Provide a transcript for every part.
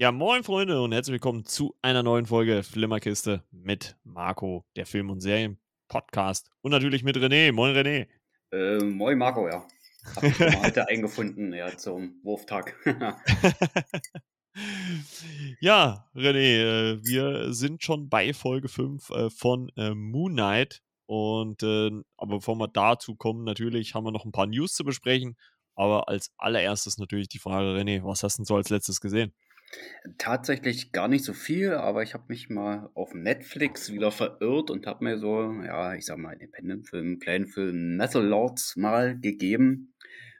Ja, moin Freunde und herzlich willkommen zu einer neuen Folge Flimmerkiste mit Marco, der Film- und Serien-Podcast und natürlich mit René. Moin René. Äh, moin Marco, ja. Hab schon mal heute eingefunden, ja, zum Wurftag. ja, René, äh, wir sind schon bei Folge 5 äh, von äh, Moon Knight und aber bevor wir dazu kommen, natürlich haben wir noch ein paar News zu besprechen, aber als allererstes natürlich die Frage, René, was hast du denn so als letztes gesehen? Tatsächlich gar nicht so viel, aber ich habe mich mal auf Netflix wieder verirrt und habe mir so, ja, ich sag mal, Independent-Film, kleinen Film Metal Lords mal gegeben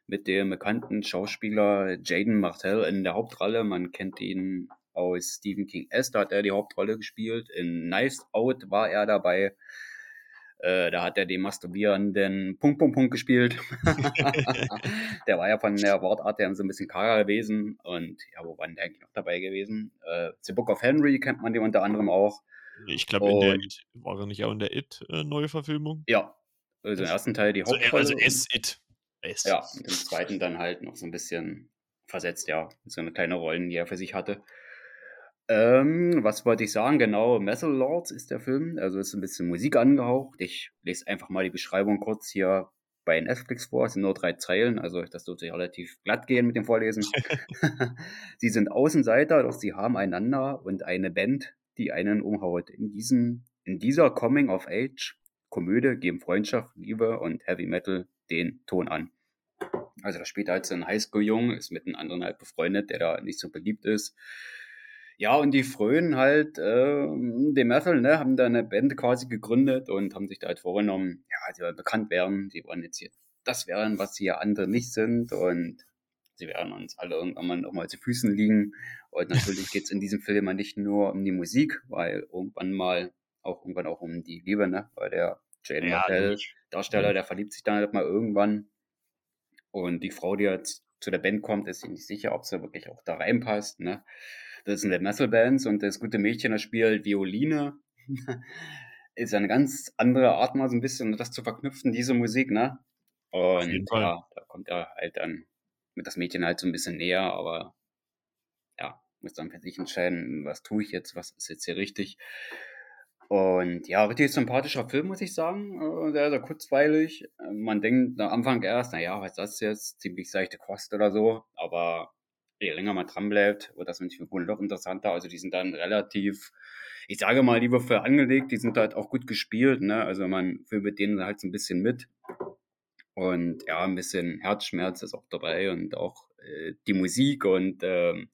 mit dem bekannten Schauspieler Jaden Martell in der Hauptrolle. Man kennt ihn aus Stephen King S, da hat er die Hauptrolle gespielt. In Nice Out war er dabei. Äh, da hat er den masturbierenden Punkt, Punkt, Punkt gespielt. der war ja von der Wortart her so ein bisschen karger gewesen. Und ja, wo waren der eigentlich noch dabei gewesen? Äh, The Book of Henry kennt man den unter anderem auch. Ich glaube, in der It, war er nicht auch in der It-Neuverfilmung? Äh, ja, also im ersten Teil die Hauptrolle. Also, also S-It. S. Ja, und im zweiten dann halt noch so ein bisschen versetzt, ja, so eine kleine Rollen, die er für sich hatte. Ähm, was wollte ich sagen? Genau, Metal Lords ist der Film. Also ist ein bisschen Musik angehaucht. Ich lese einfach mal die Beschreibung kurz hier bei Netflix vor. Es sind nur drei Zeilen, also das dürfte relativ glatt gehen mit dem Vorlesen. sie sind Außenseiter, doch sie haben einander und eine Band, die einen umhaut. In, diesem, in dieser Coming-of-Age-Komödie geben Freundschaft, Liebe und Heavy Metal den Ton an. Also da spielt halt so ein Highschool-Jungen, ist mit einem anderen halt befreundet, der da nicht so beliebt ist. Ja, und die Fröhen halt, äh, dem Metal, ne, haben da eine Band quasi gegründet und haben sich da halt vorgenommen, ja, sie wollen bekannt werden, sie wollen jetzt hier das werden, was hier andere nicht sind und sie werden uns alle irgendwann mal nochmal zu Füßen liegen. Und natürlich geht es in diesem Film nicht nur um die Musik, weil irgendwann mal auch irgendwann auch um die Liebe, ne? Weil der Jane ja, Martell, Darsteller, der verliebt sich dann halt mal irgendwann. Und die Frau, die jetzt zu der Band kommt, ist sich nicht sicher, ob sie wirklich auch da reinpasst, ne? Das sind Metal-Bands und das gute Mädchen, das spielt Violine. ist eine ganz andere Art, mal so ein bisschen das zu verknüpfen, diese Musik, ne? Und ja, da kommt er halt dann mit das Mädchen halt so ein bisschen näher, aber ja, muss dann für sich entscheiden, was tue ich jetzt, was ist jetzt hier richtig. Und ja, richtig sympathischer Film, muss ich sagen. Äh, sehr, sehr kurzweilig. Man denkt am Anfang erst, naja, was ist das jetzt? Ziemlich seichte Kost oder so. Aber je länger man dran bleibt, wird das für noch interessanter. Also die sind dann relativ, ich sage mal, liebevoll angelegt, die sind halt auch gut gespielt, ne? Also man fühlt mit denen halt so ein bisschen mit. Und ja, ein bisschen Herzschmerz ist auch dabei und auch äh, die Musik und ähm,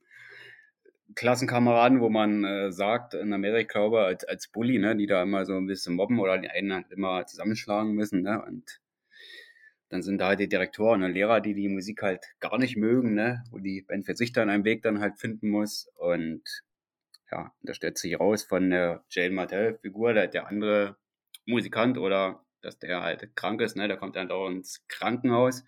Klassenkameraden, wo man äh, sagt, in Amerika, glaube als, als Bully, ne, die da immer so ein bisschen mobben oder die einen halt immer zusammenschlagen müssen, ne, und dann sind da halt die Direktoren und Lehrer, die die Musik halt gar nicht mögen, ne? wo die Band für sich dann einen Weg dann halt finden muss. Und ja, da stellt sich raus von der Jane Martell-Figur, der, der andere Musikant oder dass der halt krank ist, ne? der kommt dann auch ins Krankenhaus.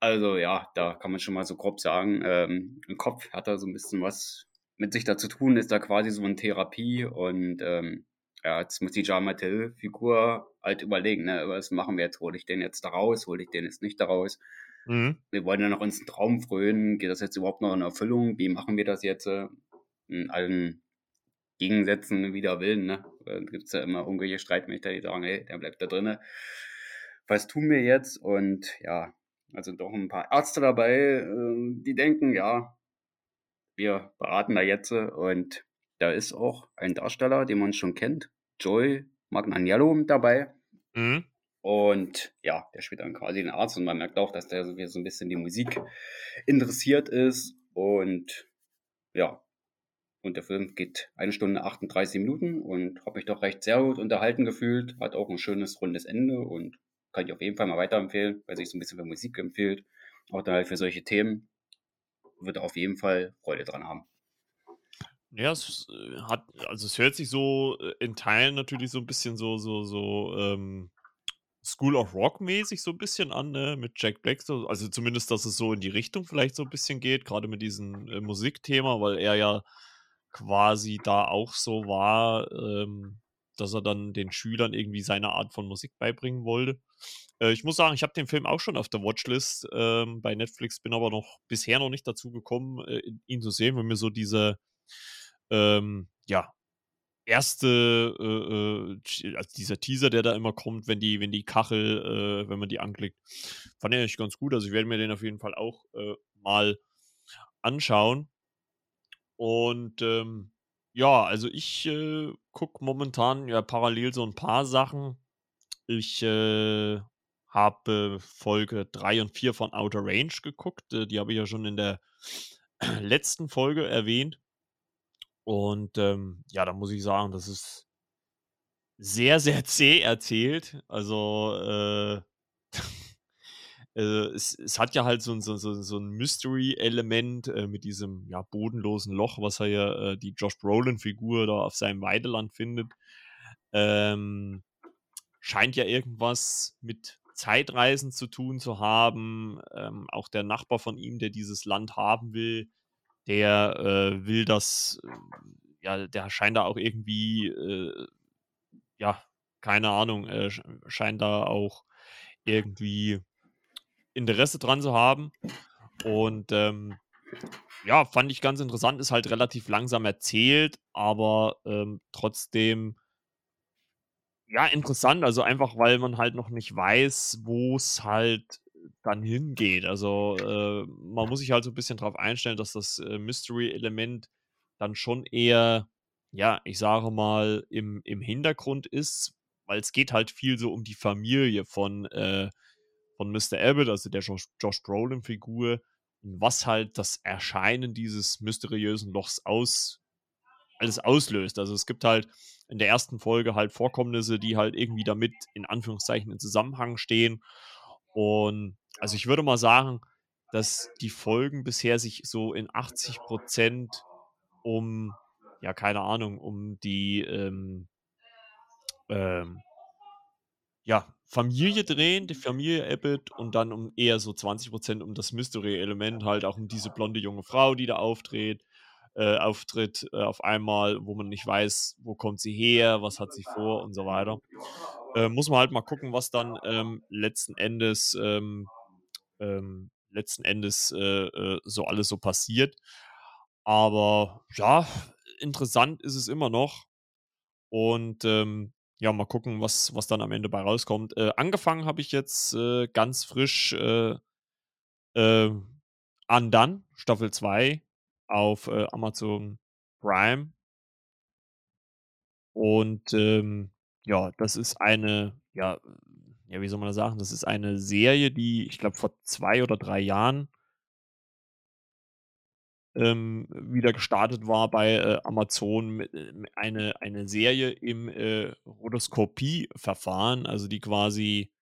Also ja, da kann man schon mal so grob sagen, ähm, im Kopf hat er so ein bisschen was mit sich da zu tun, ist da quasi so eine Therapie und ähm, ja, jetzt muss die Jean Mattel-Figur halt überlegen, ne, was machen wir jetzt? Hole ich den jetzt da raus? Hole ich den jetzt nicht da raus? Mhm. Wir wollen ja noch uns einen Traum frönen. Geht das jetzt überhaupt noch in Erfüllung? Wie machen wir das jetzt? In allen Gegensätzen wider Willen, ne? Gibt es ja immer irgendwelche Streitmächte, die sagen, hey, der bleibt da drinnen. Was tun wir jetzt? Und ja, also doch ein paar Ärzte dabei, äh, die denken, ja, wir beraten da jetzt und da ist auch ein Darsteller, den man schon kennt, Joy Magnagnello mit dabei. Mhm. Und ja, der spielt dann quasi den Arzt und man merkt auch, dass der so, so ein bisschen die Musik interessiert ist. Und ja, und der Film geht eine Stunde 38 Minuten und habe mich doch recht sehr gut unterhalten gefühlt. Hat auch ein schönes rundes Ende und kann ich auf jeden Fall mal weiterempfehlen, weil sich so ein bisschen für Musik empfiehlt. Auch dann halt für solche Themen. Wird auf jeden Fall Freude dran haben. Ja, es äh, hat, also es hört sich so äh, in Teilen natürlich so ein bisschen so, so, so, ähm, School of Rock mäßig so ein bisschen an, ne, mit Jack Black, so, also zumindest, dass es so in die Richtung vielleicht so ein bisschen geht, gerade mit diesem äh, Musikthema, weil er ja quasi da auch so war, ähm, dass er dann den Schülern irgendwie seine Art von Musik beibringen wollte. Äh, ich muss sagen, ich habe den Film auch schon auf der Watchlist ähm, bei Netflix, bin aber noch bisher noch nicht dazu gekommen, äh, ihn zu sehen, weil mir so diese ähm, ja, erste, äh, äh, also dieser Teaser, der da immer kommt, wenn die, wenn die Kachel, äh, wenn man die anklickt, fand ich eigentlich ganz gut. Also ich werde mir den auf jeden Fall auch äh, mal anschauen. Und ähm, ja, also ich äh, gucke momentan ja parallel so ein paar Sachen. Ich habe Folge 3 und 4 von Outer Range geguckt. Die habe ich ja schon in der letzten Folge erwähnt. Und ähm, ja, da muss ich sagen, das ist sehr, sehr zäh erzählt. Also, äh, äh, es, es hat ja halt so ein, so, so, so ein Mystery-Element äh, mit diesem ja, bodenlosen Loch, was er ja, äh, die Josh Brolin-Figur da auf seinem Weideland findet. Ähm, scheint ja irgendwas mit Zeitreisen zu tun zu haben. Ähm, auch der Nachbar von ihm, der dieses Land haben will, der äh, will das, äh, ja, der scheint da auch irgendwie, äh, ja, keine Ahnung, äh, scheint da auch irgendwie Interesse dran zu haben. Und ähm, ja, fand ich ganz interessant, ist halt relativ langsam erzählt, aber ähm, trotzdem ja, interessant. Also einfach, weil man halt noch nicht weiß, wo es halt dann hingeht. Also äh, man muss sich halt so ein bisschen darauf einstellen, dass das äh, Mystery-Element dann schon eher, ja, ich sage mal, im, im Hintergrund ist, weil es geht halt viel so um die Familie von, äh, von Mr. Abbott, also der Josh, Josh Brolin-Figur, was halt das Erscheinen dieses mysteriösen Lochs aus, alles auslöst. Also es gibt halt in der ersten Folge halt Vorkommnisse, die halt irgendwie damit in Anführungszeichen in Zusammenhang stehen. Und also ich würde mal sagen, dass die Folgen bisher sich so in 80 Prozent um, ja, keine Ahnung, um die ähm, ähm, ja, Familie drehen, die Familie Abbott und dann um eher so 20 Prozent um das Mystery-Element, halt auch um diese blonde junge Frau, die da auftritt, äh, auftritt äh, auf einmal, wo man nicht weiß, wo kommt sie her, was hat sie vor und so weiter. Äh, muss man halt mal gucken, was dann ähm, letzten Endes ähm, ähm, letzten Endes äh, äh, so alles so passiert. Aber ja, interessant ist es immer noch. Und ähm, ja, mal gucken, was, was dann am Ende bei rauskommt. Äh, angefangen habe ich jetzt äh, ganz frisch äh, äh, Undone, Staffel 2 auf äh, Amazon Prime. Und ähm, ja, das ist eine, ja, ja, wie soll man das sagen? Das ist eine Serie, die, ich glaube, vor zwei oder drei Jahren ähm, wieder gestartet war bei äh, Amazon äh, eine, eine Serie im äh, Rotoskopie-Verfahren, also die quasi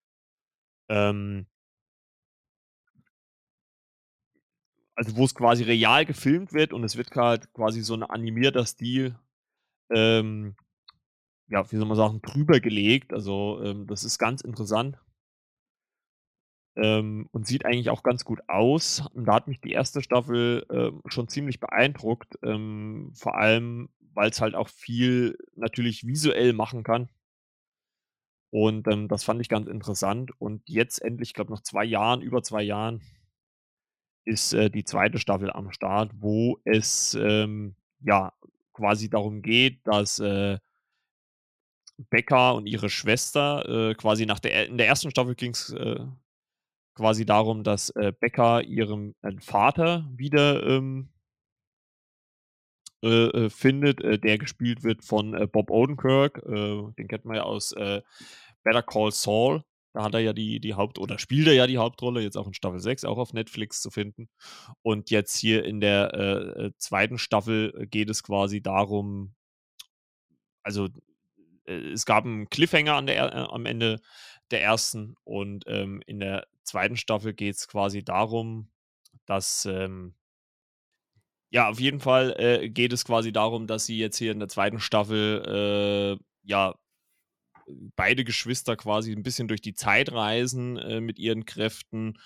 ähm, also wo es quasi real gefilmt wird und es wird halt quasi so ein animierter Stil, ähm, ja, wie soll man sagen, drüber gelegt. Also ähm, das ist ganz interessant. Ähm, und sieht eigentlich auch ganz gut aus. Und da hat mich die erste Staffel äh, schon ziemlich beeindruckt. Ähm, vor allem, weil es halt auch viel natürlich visuell machen kann. Und ähm, das fand ich ganz interessant. Und jetzt endlich, ich glaube, nach zwei Jahren, über zwei Jahren, ist äh, die zweite Staffel am Start, wo es ähm, ja quasi darum geht, dass äh, Becca und ihre Schwester äh, quasi nach der in der ersten Staffel ging es äh, quasi darum, dass äh, Becca ihrem äh, Vater wieder ähm, äh, äh, findet, der gespielt wird von Bob Odenkirk. den kennt man ja aus Better Call Saul. Da hat er ja die, die Haupt- oder spielt er ja die Hauptrolle, jetzt auch in Staffel 6, auch auf Netflix zu finden. Und jetzt hier in der zweiten Staffel geht es quasi darum, also es gab einen Cliffhanger an der, am Ende der ersten und ähm, in der zweiten Staffel geht es quasi darum, dass ähm, ja, auf jeden Fall äh, geht es quasi darum, dass sie jetzt hier in der zweiten Staffel äh, ja beide Geschwister quasi ein bisschen durch die Zeit reisen äh, mit ihren Kräften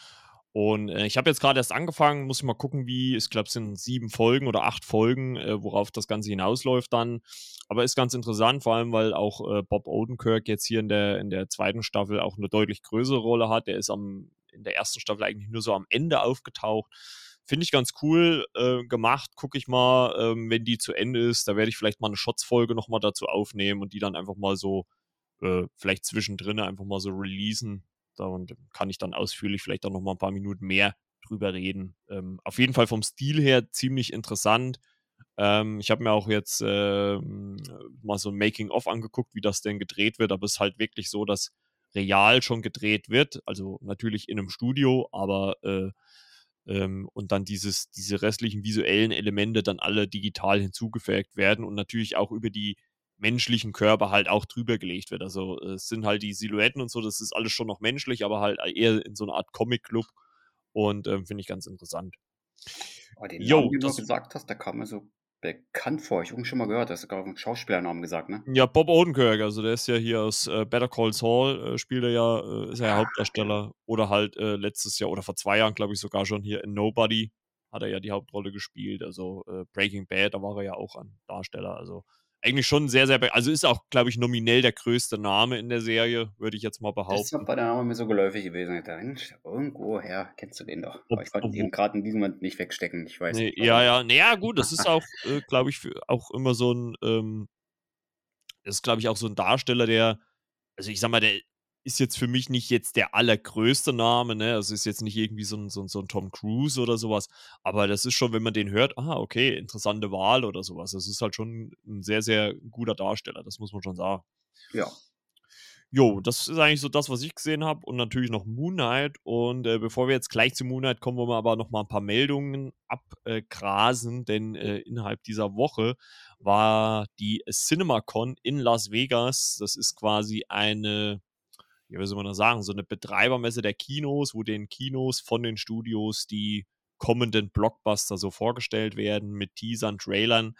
Und äh, ich habe jetzt gerade erst angefangen, muss ich mal gucken, wie, ich glaube, es sind sieben Folgen oder acht Folgen, äh, worauf das Ganze hinausläuft dann. Aber ist ganz interessant, vor allem, weil auch äh, Bob Odenkirk jetzt hier in der, in der zweiten Staffel auch eine deutlich größere Rolle hat. Der ist am, in der ersten Staffel eigentlich nur so am Ende aufgetaucht. Finde ich ganz cool äh, gemacht. Gucke ich mal, ähm, wenn die zu Ende ist, da werde ich vielleicht mal eine Shots-Folge nochmal dazu aufnehmen und die dann einfach mal so äh, vielleicht zwischendrin einfach mal so releasen da kann ich dann ausführlich vielleicht auch noch mal ein paar Minuten mehr drüber reden. Ähm, auf jeden Fall vom Stil her ziemlich interessant. Ähm, ich habe mir auch jetzt äh, mal so ein Making-of angeguckt, wie das denn gedreht wird, aber es ist halt wirklich so, dass real schon gedreht wird, also natürlich in einem Studio, aber äh, ähm, und dann dieses, diese restlichen visuellen Elemente dann alle digital hinzugefügt werden und natürlich auch über die menschlichen Körper halt auch drüber gelegt wird. Also es sind halt die Silhouetten und so, das ist alles schon noch menschlich, aber halt eher in so einer Art Comic-Club und ähm, finde ich ganz interessant. Oh, den jo, Namen, den du gesagt hast, da kam mir so bekannt vor. Ich habe schon mal gehört, das ist sogar einen Schauspielernamen gesagt, ne? Ja, Bob Odenkirk, also der ist ja hier aus äh, Better Call Saul, äh, spielt er ja, äh, ist er ja Hauptdarsteller. Oder halt äh, letztes Jahr oder vor zwei Jahren, glaube ich, sogar schon hier in Nobody hat er ja die Hauptrolle gespielt. Also äh, Breaking Bad, da war er ja auch ein Darsteller. Also eigentlich schon sehr, sehr, also ist auch, glaube ich, nominell der größte Name in der Serie, würde ich jetzt mal behaupten. Deshalb war der Name mir so geläufig gewesen. Ich dachte, irgendwo her kennst du den doch. Aber ich konnte ihn eben gerade in diesem Moment nicht wegstecken. Ich weiß nee, nicht. Ja, ja, naja, gut, das ist auch, äh, glaube ich, auch immer so ein, ähm, das ist, glaube ich, auch so ein Darsteller, der, also ich sag mal, der ist jetzt für mich nicht jetzt der allergrößte Name, ne? Also ist jetzt nicht irgendwie so ein, so, ein, so ein Tom Cruise oder sowas. Aber das ist schon, wenn man den hört, ah, okay, interessante Wahl oder sowas. Das ist halt schon ein sehr, sehr guter Darsteller, das muss man schon sagen. Ja. Jo, das ist eigentlich so das, was ich gesehen habe. Und natürlich noch Moon Knight. Und äh, bevor wir jetzt gleich zu Moon Knight kommen, wollen wir aber noch mal ein paar Meldungen abgrasen. denn äh, innerhalb dieser Woche war die CinemaCon in Las Vegas. Das ist quasi eine ja, wie soll man das sagen, so eine Betreibermesse der Kinos, wo den Kinos von den Studios die kommenden Blockbuster so vorgestellt werden mit Teasern, Trailern.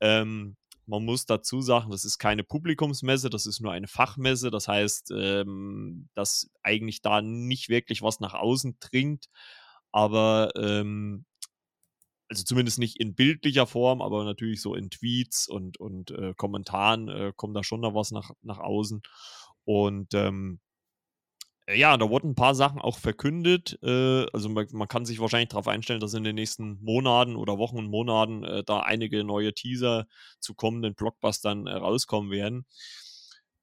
Ähm, man muss dazu sagen, das ist keine Publikumsmesse, das ist nur eine Fachmesse. Das heißt, ähm, dass eigentlich da nicht wirklich was nach außen dringt. Aber ähm, also zumindest nicht in bildlicher Form, aber natürlich so in Tweets und, und äh, Kommentaren äh, kommt da schon noch was nach, nach außen. Und ähm, äh, ja, da wurden ein paar Sachen auch verkündet. Äh, also man, kann sich wahrscheinlich darauf einstellen, dass in den nächsten Monaten oder Wochen und Monaten äh, da einige neue Teaser zu kommenden Blockbustern äh, rauskommen werden.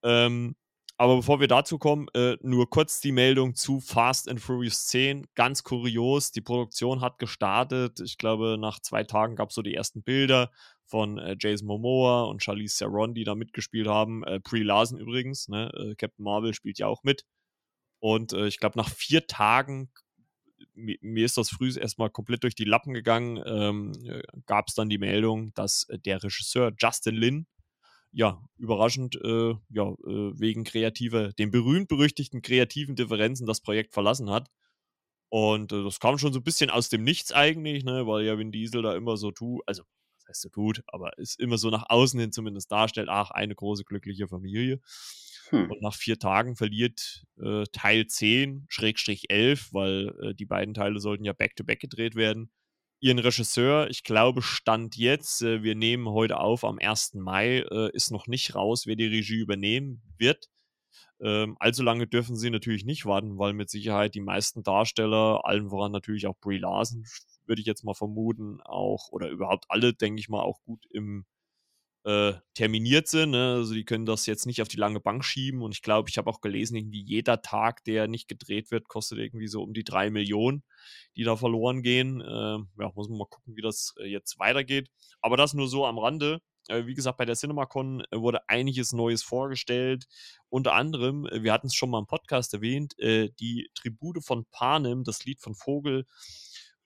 Ähm, aber bevor wir dazu kommen, äh, nur kurz die Meldung zu Fast and Furious 10. Ganz kurios, die Produktion hat gestartet. Ich glaube, nach zwei Tagen gab es so die ersten Bilder von äh, Jason Momoa und Charlize Theron, die da mitgespielt haben. Äh, Brie Larson übrigens, ne? Captain Marvel spielt ja auch mit. Und äh, ich glaube, nach vier Tagen, mir ist das früh erstmal komplett durch die Lappen gegangen, ähm, äh, gab es dann die Meldung, dass äh, der Regisseur Justin Lin, ja, überraschend, äh, ja, äh, wegen kreativer, den berühmt-berüchtigten kreativen Differenzen das Projekt verlassen hat. Und äh, das kam schon so ein bisschen aus dem Nichts eigentlich, ne, weil ja Vin Diesel da immer so tut, also was heißt so tut, aber ist immer so nach außen hin zumindest darstellt, ach, eine große glückliche Familie. Hm. Und nach vier Tagen verliert äh, Teil 10, Schrägstrich 11, weil äh, die beiden Teile sollten ja back-to-back -back gedreht werden, ihren Regisseur. Ich glaube, Stand jetzt, äh, wir nehmen heute auf am 1. Mai, äh, ist noch nicht raus, wer die Regie übernehmen wird. Ähm, allzu lange dürfen sie natürlich nicht warten, weil mit Sicherheit die meisten Darsteller, allen voran natürlich auch Brie Larson, würde ich jetzt mal vermuten, auch, oder überhaupt alle, denke ich mal, auch gut im äh, terminiert sind. Ne? Also die können das jetzt nicht auf die lange Bank schieben. Und ich glaube, ich habe auch gelesen, irgendwie jeder Tag, der nicht gedreht wird, kostet irgendwie so um die drei Millionen, die da verloren gehen. Äh, ja, muss man mal gucken, wie das äh, jetzt weitergeht. Aber das nur so am Rande. Äh, wie gesagt, bei der CinemaCon wurde einiges Neues vorgestellt. Unter anderem, wir hatten es schon mal im Podcast erwähnt, die Tribute von Panem, das Lied von Vogel,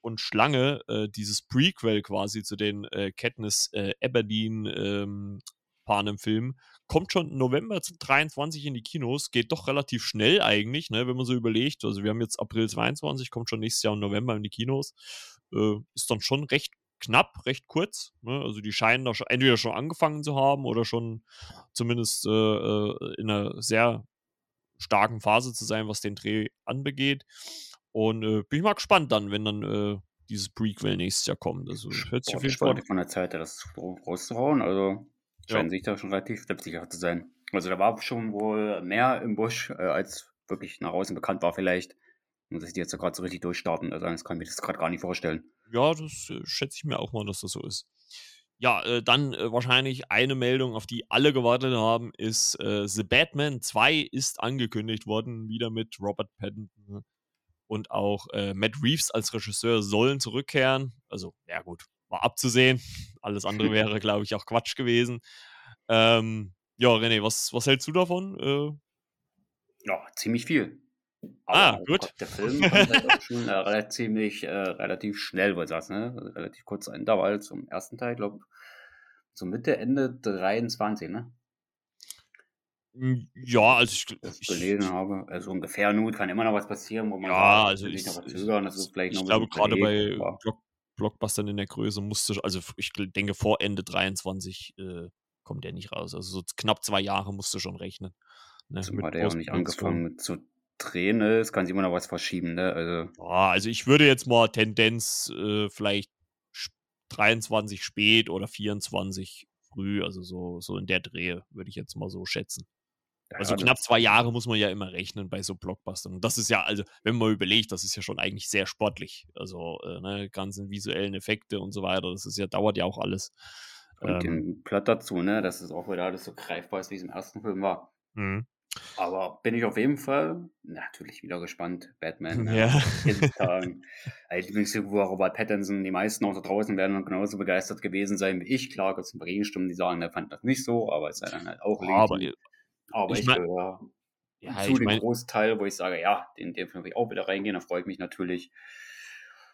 und Schlange, äh, dieses Prequel quasi zu den äh, Katniss äh, Aberdeen ähm, Panem-Filmen, kommt schon November 23 in die Kinos, geht doch relativ schnell eigentlich, ne, wenn man so überlegt. Also wir haben jetzt April 22, kommt schon nächstes Jahr im November in die Kinos. Äh, ist dann schon recht knapp, recht kurz. Ne? Also die scheinen da schon, entweder schon angefangen zu haben oder schon zumindest äh, äh in einer sehr starken Phase zu sein, was den Dreh anbegeht. Und äh, bin ich mal gespannt dann, wenn dann äh, dieses Prequel nächstes Jahr kommt. Also hört sich auf jeden Fall von der Zeit, das rauszuhauen. Also scheinen ja. sich da schon relativ selbstsicher zu sein. Also da war schon wohl mehr im Busch, äh, als wirklich nach außen bekannt war vielleicht. Und dass die jetzt gerade so richtig durchstarten. Also das kann ich mir das gerade gar nicht vorstellen. Ja, das äh, schätze ich mir auch mal, dass das so ist. Ja, äh, dann äh, wahrscheinlich eine Meldung, auf die alle gewartet haben, ist äh, The Batman 2 ist angekündigt worden, wieder mit Robert Pattinson und auch äh, Matt Reeves als Regisseur sollen zurückkehren. Also, ja gut, war abzusehen. Alles andere wäre, glaube ich, auch Quatsch gewesen. Ähm, ja, René, was, was hältst du davon? Äh, ja, ziemlich viel. Aber ah, gut. Der Film kommt halt auch schon äh, relativ, ziemlich, äh, relativ schnell, weil sagst, ne? Relativ kurz Intervall zum ersten Teil, glaube so Mitte, Ende 23, ne? Hm, ja, also ich, das ich gelesen habe. Also ungefähr nur, kann immer noch was passieren, wo man ja, sagt, also ich, noch verzögern, das ist vielleicht ich glaube gerade bei Block, Blockbustern in der Größe musste, also ich denke vor Ende 23 äh, kommt der nicht raus. Also so knapp zwei Jahre musst du schon rechnen. Ne, Zumal der ja auch nicht angefangen zu drehen, ne? Es kann sich immer noch was verschieben, ne? Also, ja, also ich würde jetzt mal Tendenz äh, vielleicht 23 spät oder 24 früh, also so, so in der Drehe, würde ich jetzt mal so schätzen. Ja, also knapp zwei Jahre muss man ja immer rechnen bei so Blockbustern. Und das ist ja, also, wenn man überlegt, das ist ja schon eigentlich sehr sportlich. Also, äh, ne, ganzen visuellen Effekte und so weiter, das ist ja, dauert ja auch alles. Und ähm, den Plot dazu, ne, dass es auch wieder alles so greifbar ist, wie es im ersten Film war. Mhm. Aber bin ich auf jeden Fall natürlich wieder gespannt. Batman. Ne? Ja. Als Lieblingsfigur Robert Pattinson. Die meisten auch da draußen werden genauso begeistert gewesen sein wie ich. Klar, gibt es ein paar Gegenstimmen, die sagen, der fand das nicht so, aber es sei dann halt auch ja, aber, aber ich, ich gehöre ja, zu dem mein... Großteil, wo ich sage, ja, den, den Film will ich auch wieder reingehen. Da freue ich mich natürlich.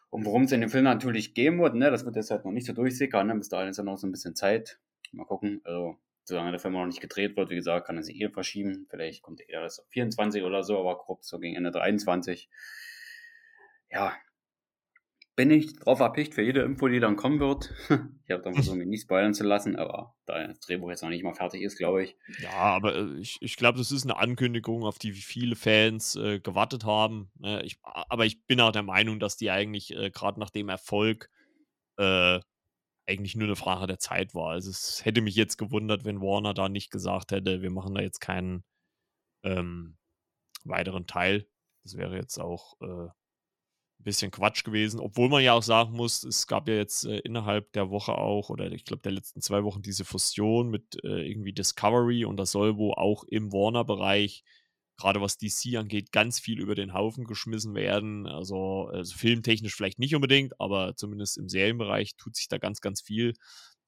Und worum es in dem Film natürlich gehen wird, ne, das wird jetzt halt noch nicht so durchsickern. Ne? Bis dahin ist ja noch so ein bisschen Zeit. Mal gucken. Also solange der Film noch nicht gedreht wird, wie gesagt, kann er sich eh verschieben. Vielleicht kommt er erst auf 24 oder so, aber grob so gegen Ende 23. Ja, bin ich drauf erpicht für jede Info, die dann kommen wird. ich habe dann versucht, mich nicht spoilern zu lassen, aber da das Drehbuch jetzt noch nicht mal fertig ist, glaube ich. Ja, aber äh, ich, ich glaube, das ist eine Ankündigung, auf die viele Fans äh, gewartet haben. Ne? Ich, aber ich bin auch der Meinung, dass die eigentlich äh, gerade nach dem Erfolg äh, eigentlich nur eine Frage der Zeit war. Also es hätte mich jetzt gewundert, wenn Warner da nicht gesagt hätte, wir machen da jetzt keinen ähm, weiteren Teil. Das wäre jetzt auch äh, ein bisschen Quatsch gewesen, obwohl man ja auch sagen muss, es gab ja jetzt äh, innerhalb der Woche auch, oder ich glaube der letzten zwei Wochen diese Fusion mit äh, irgendwie Discovery und das soll wohl auch im Warner-Bereich gerade was DC angeht, ganz viel über den Haufen geschmissen werden. Also, also filmtechnisch vielleicht nicht unbedingt, aber zumindest im Serienbereich tut sich da ganz, ganz viel.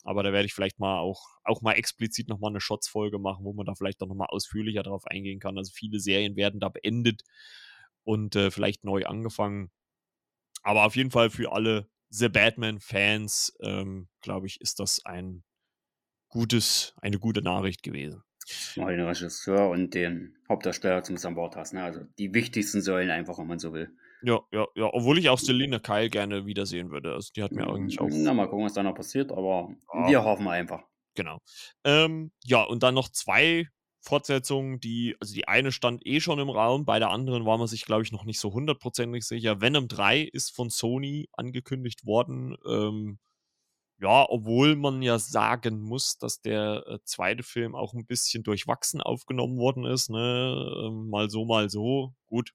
Aber da werde ich vielleicht mal auch, auch mal explizit nochmal eine Shots-Folge machen, wo man da vielleicht auch nochmal ausführlicher darauf eingehen kann. Also viele Serien werden da beendet und äh, vielleicht neu angefangen. Aber auf jeden Fall für alle The Batman-Fans, ähm, glaube ich, ist das ein gutes, eine gute Nachricht gewesen mal den Regisseur und den Hauptdarsteller zum an Bord hast. Ne? Also die wichtigsten Säulen einfach, wenn man so will. Ja, ja, ja. Obwohl ich auch Selina Kyle gerne wiedersehen würde. Also die hat mir eigentlich auch. Na, mal gucken, was da noch passiert, aber ja. wir hoffen einfach. Genau. Ähm, ja, und dann noch zwei Fortsetzungen, die, also die eine stand eh schon im Raum, bei der anderen war man sich, glaube ich, noch nicht so hundertprozentig sicher. Venom 3 ist von Sony angekündigt worden. Ähm, ja, obwohl man ja sagen muss, dass der äh, zweite Film auch ein bisschen durchwachsen aufgenommen worden ist, ne? Ähm, mal so, mal so. Gut,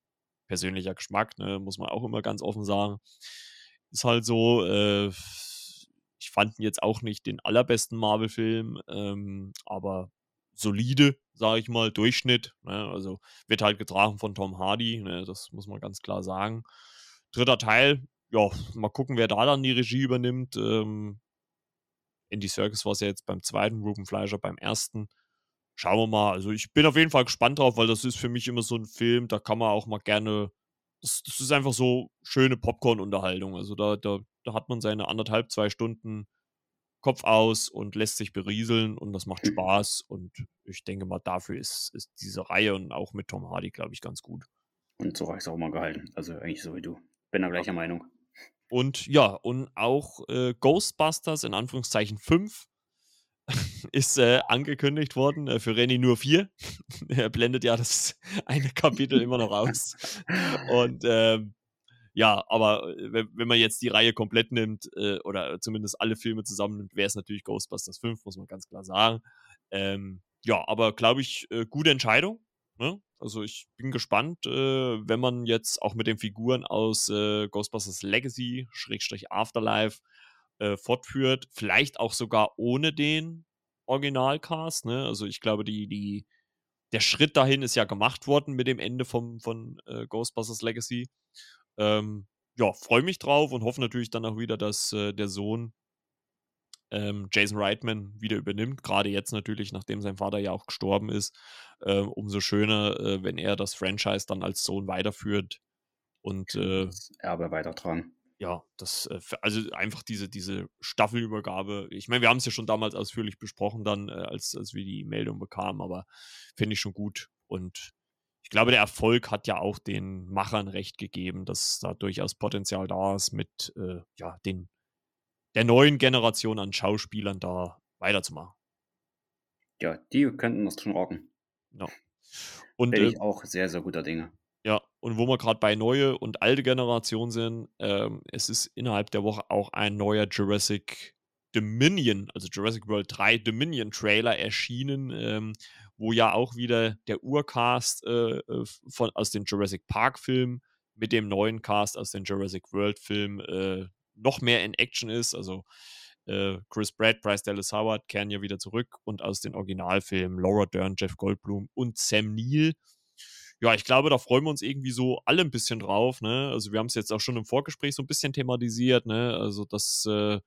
persönlicher Geschmack, ne? Muss man auch immer ganz offen sagen. Ist halt so, äh, ich fand ihn jetzt auch nicht den allerbesten Marvel-Film, ähm, aber solide, sage ich mal, Durchschnitt. Ne? Also wird halt getragen von Tom Hardy, ne? das muss man ganz klar sagen. Dritter Teil, ja, mal gucken, wer da dann die Regie übernimmt. Ähm, Andy Circus war es ja jetzt beim zweiten, Ruben Fleischer beim ersten. Schauen wir mal. Also ich bin auf jeden Fall gespannt drauf, weil das ist für mich immer so ein Film, da kann man auch mal gerne. Das, das ist einfach so schöne Popcorn-Unterhaltung. Also da, da, da hat man seine anderthalb, zwei Stunden Kopf aus und lässt sich berieseln und das macht mhm. Spaß. Und ich denke mal, dafür ist, ist diese Reihe und auch mit Tom Hardy, glaube ich, ganz gut. Und so habe ich es auch mal gehalten. Also eigentlich so wie du. Bin da gleicher ja. Meinung. Und ja, und auch äh, Ghostbusters in Anführungszeichen 5 ist äh, angekündigt worden, äh, für René nur 4. er blendet ja das eine Kapitel immer noch aus. Und ähm, ja, aber äh, wenn, wenn man jetzt die Reihe komplett nimmt, äh, oder zumindest alle Filme zusammen nimmt, wäre es natürlich Ghostbusters 5, muss man ganz klar sagen. Ähm, ja, aber glaube ich, äh, gute Entscheidung. Ne? Also ich bin gespannt, äh, wenn man jetzt auch mit den Figuren aus äh, Ghostbusters Legacy, Schrägstrich Afterlife, äh, fortführt. Vielleicht auch sogar ohne den Originalcast. Ne? Also ich glaube, die, die, der Schritt dahin ist ja gemacht worden mit dem Ende vom, von äh, Ghostbusters Legacy. Ähm, ja, freue mich drauf und hoffe natürlich dann auch wieder, dass äh, der Sohn ähm, Jason Reitman wieder übernimmt. Gerade jetzt natürlich, nachdem sein Vater ja auch gestorben ist. Äh, umso schöner, äh, wenn er das Franchise dann als Sohn weiterführt und äh, das Erbe weitertragen. Ja, das, äh, also einfach diese, diese Staffelübergabe. Ich meine, wir haben es ja schon damals ausführlich besprochen, dann, äh, als, als wir die Meldung bekamen, aber finde ich schon gut. Und ich glaube, der Erfolg hat ja auch den Machern recht gegeben, dass da durchaus Potenzial da ist, mit äh, ja, den der neuen Generation an Schauspielern da weiterzumachen. Ja, die könnten das schon rocken. Ja. Und Bin äh, ich auch sehr, sehr guter Dinge. Ja, und wo wir gerade bei neue und alte Generation sind, ähm, es ist innerhalb der Woche auch ein neuer Jurassic Dominion, also Jurassic World 3 Dominion Trailer erschienen, ähm, wo ja auch wieder der Urcast äh, äh von, aus dem Jurassic Park Film mit dem neuen Cast aus dem Jurassic World Film äh, noch mehr in Action ist. Also äh, Chris Pratt, Bryce Dallas Howard kehren ja wieder zurück und aus den Originalfilmen Laura Dern, Jeff Goldblum und Sam Neill. Ja, ich glaube, da freuen wir uns irgendwie so alle ein bisschen drauf. Ne? Also wir haben es jetzt auch schon im Vorgespräch so ein bisschen thematisiert. Ne? Also das, äh,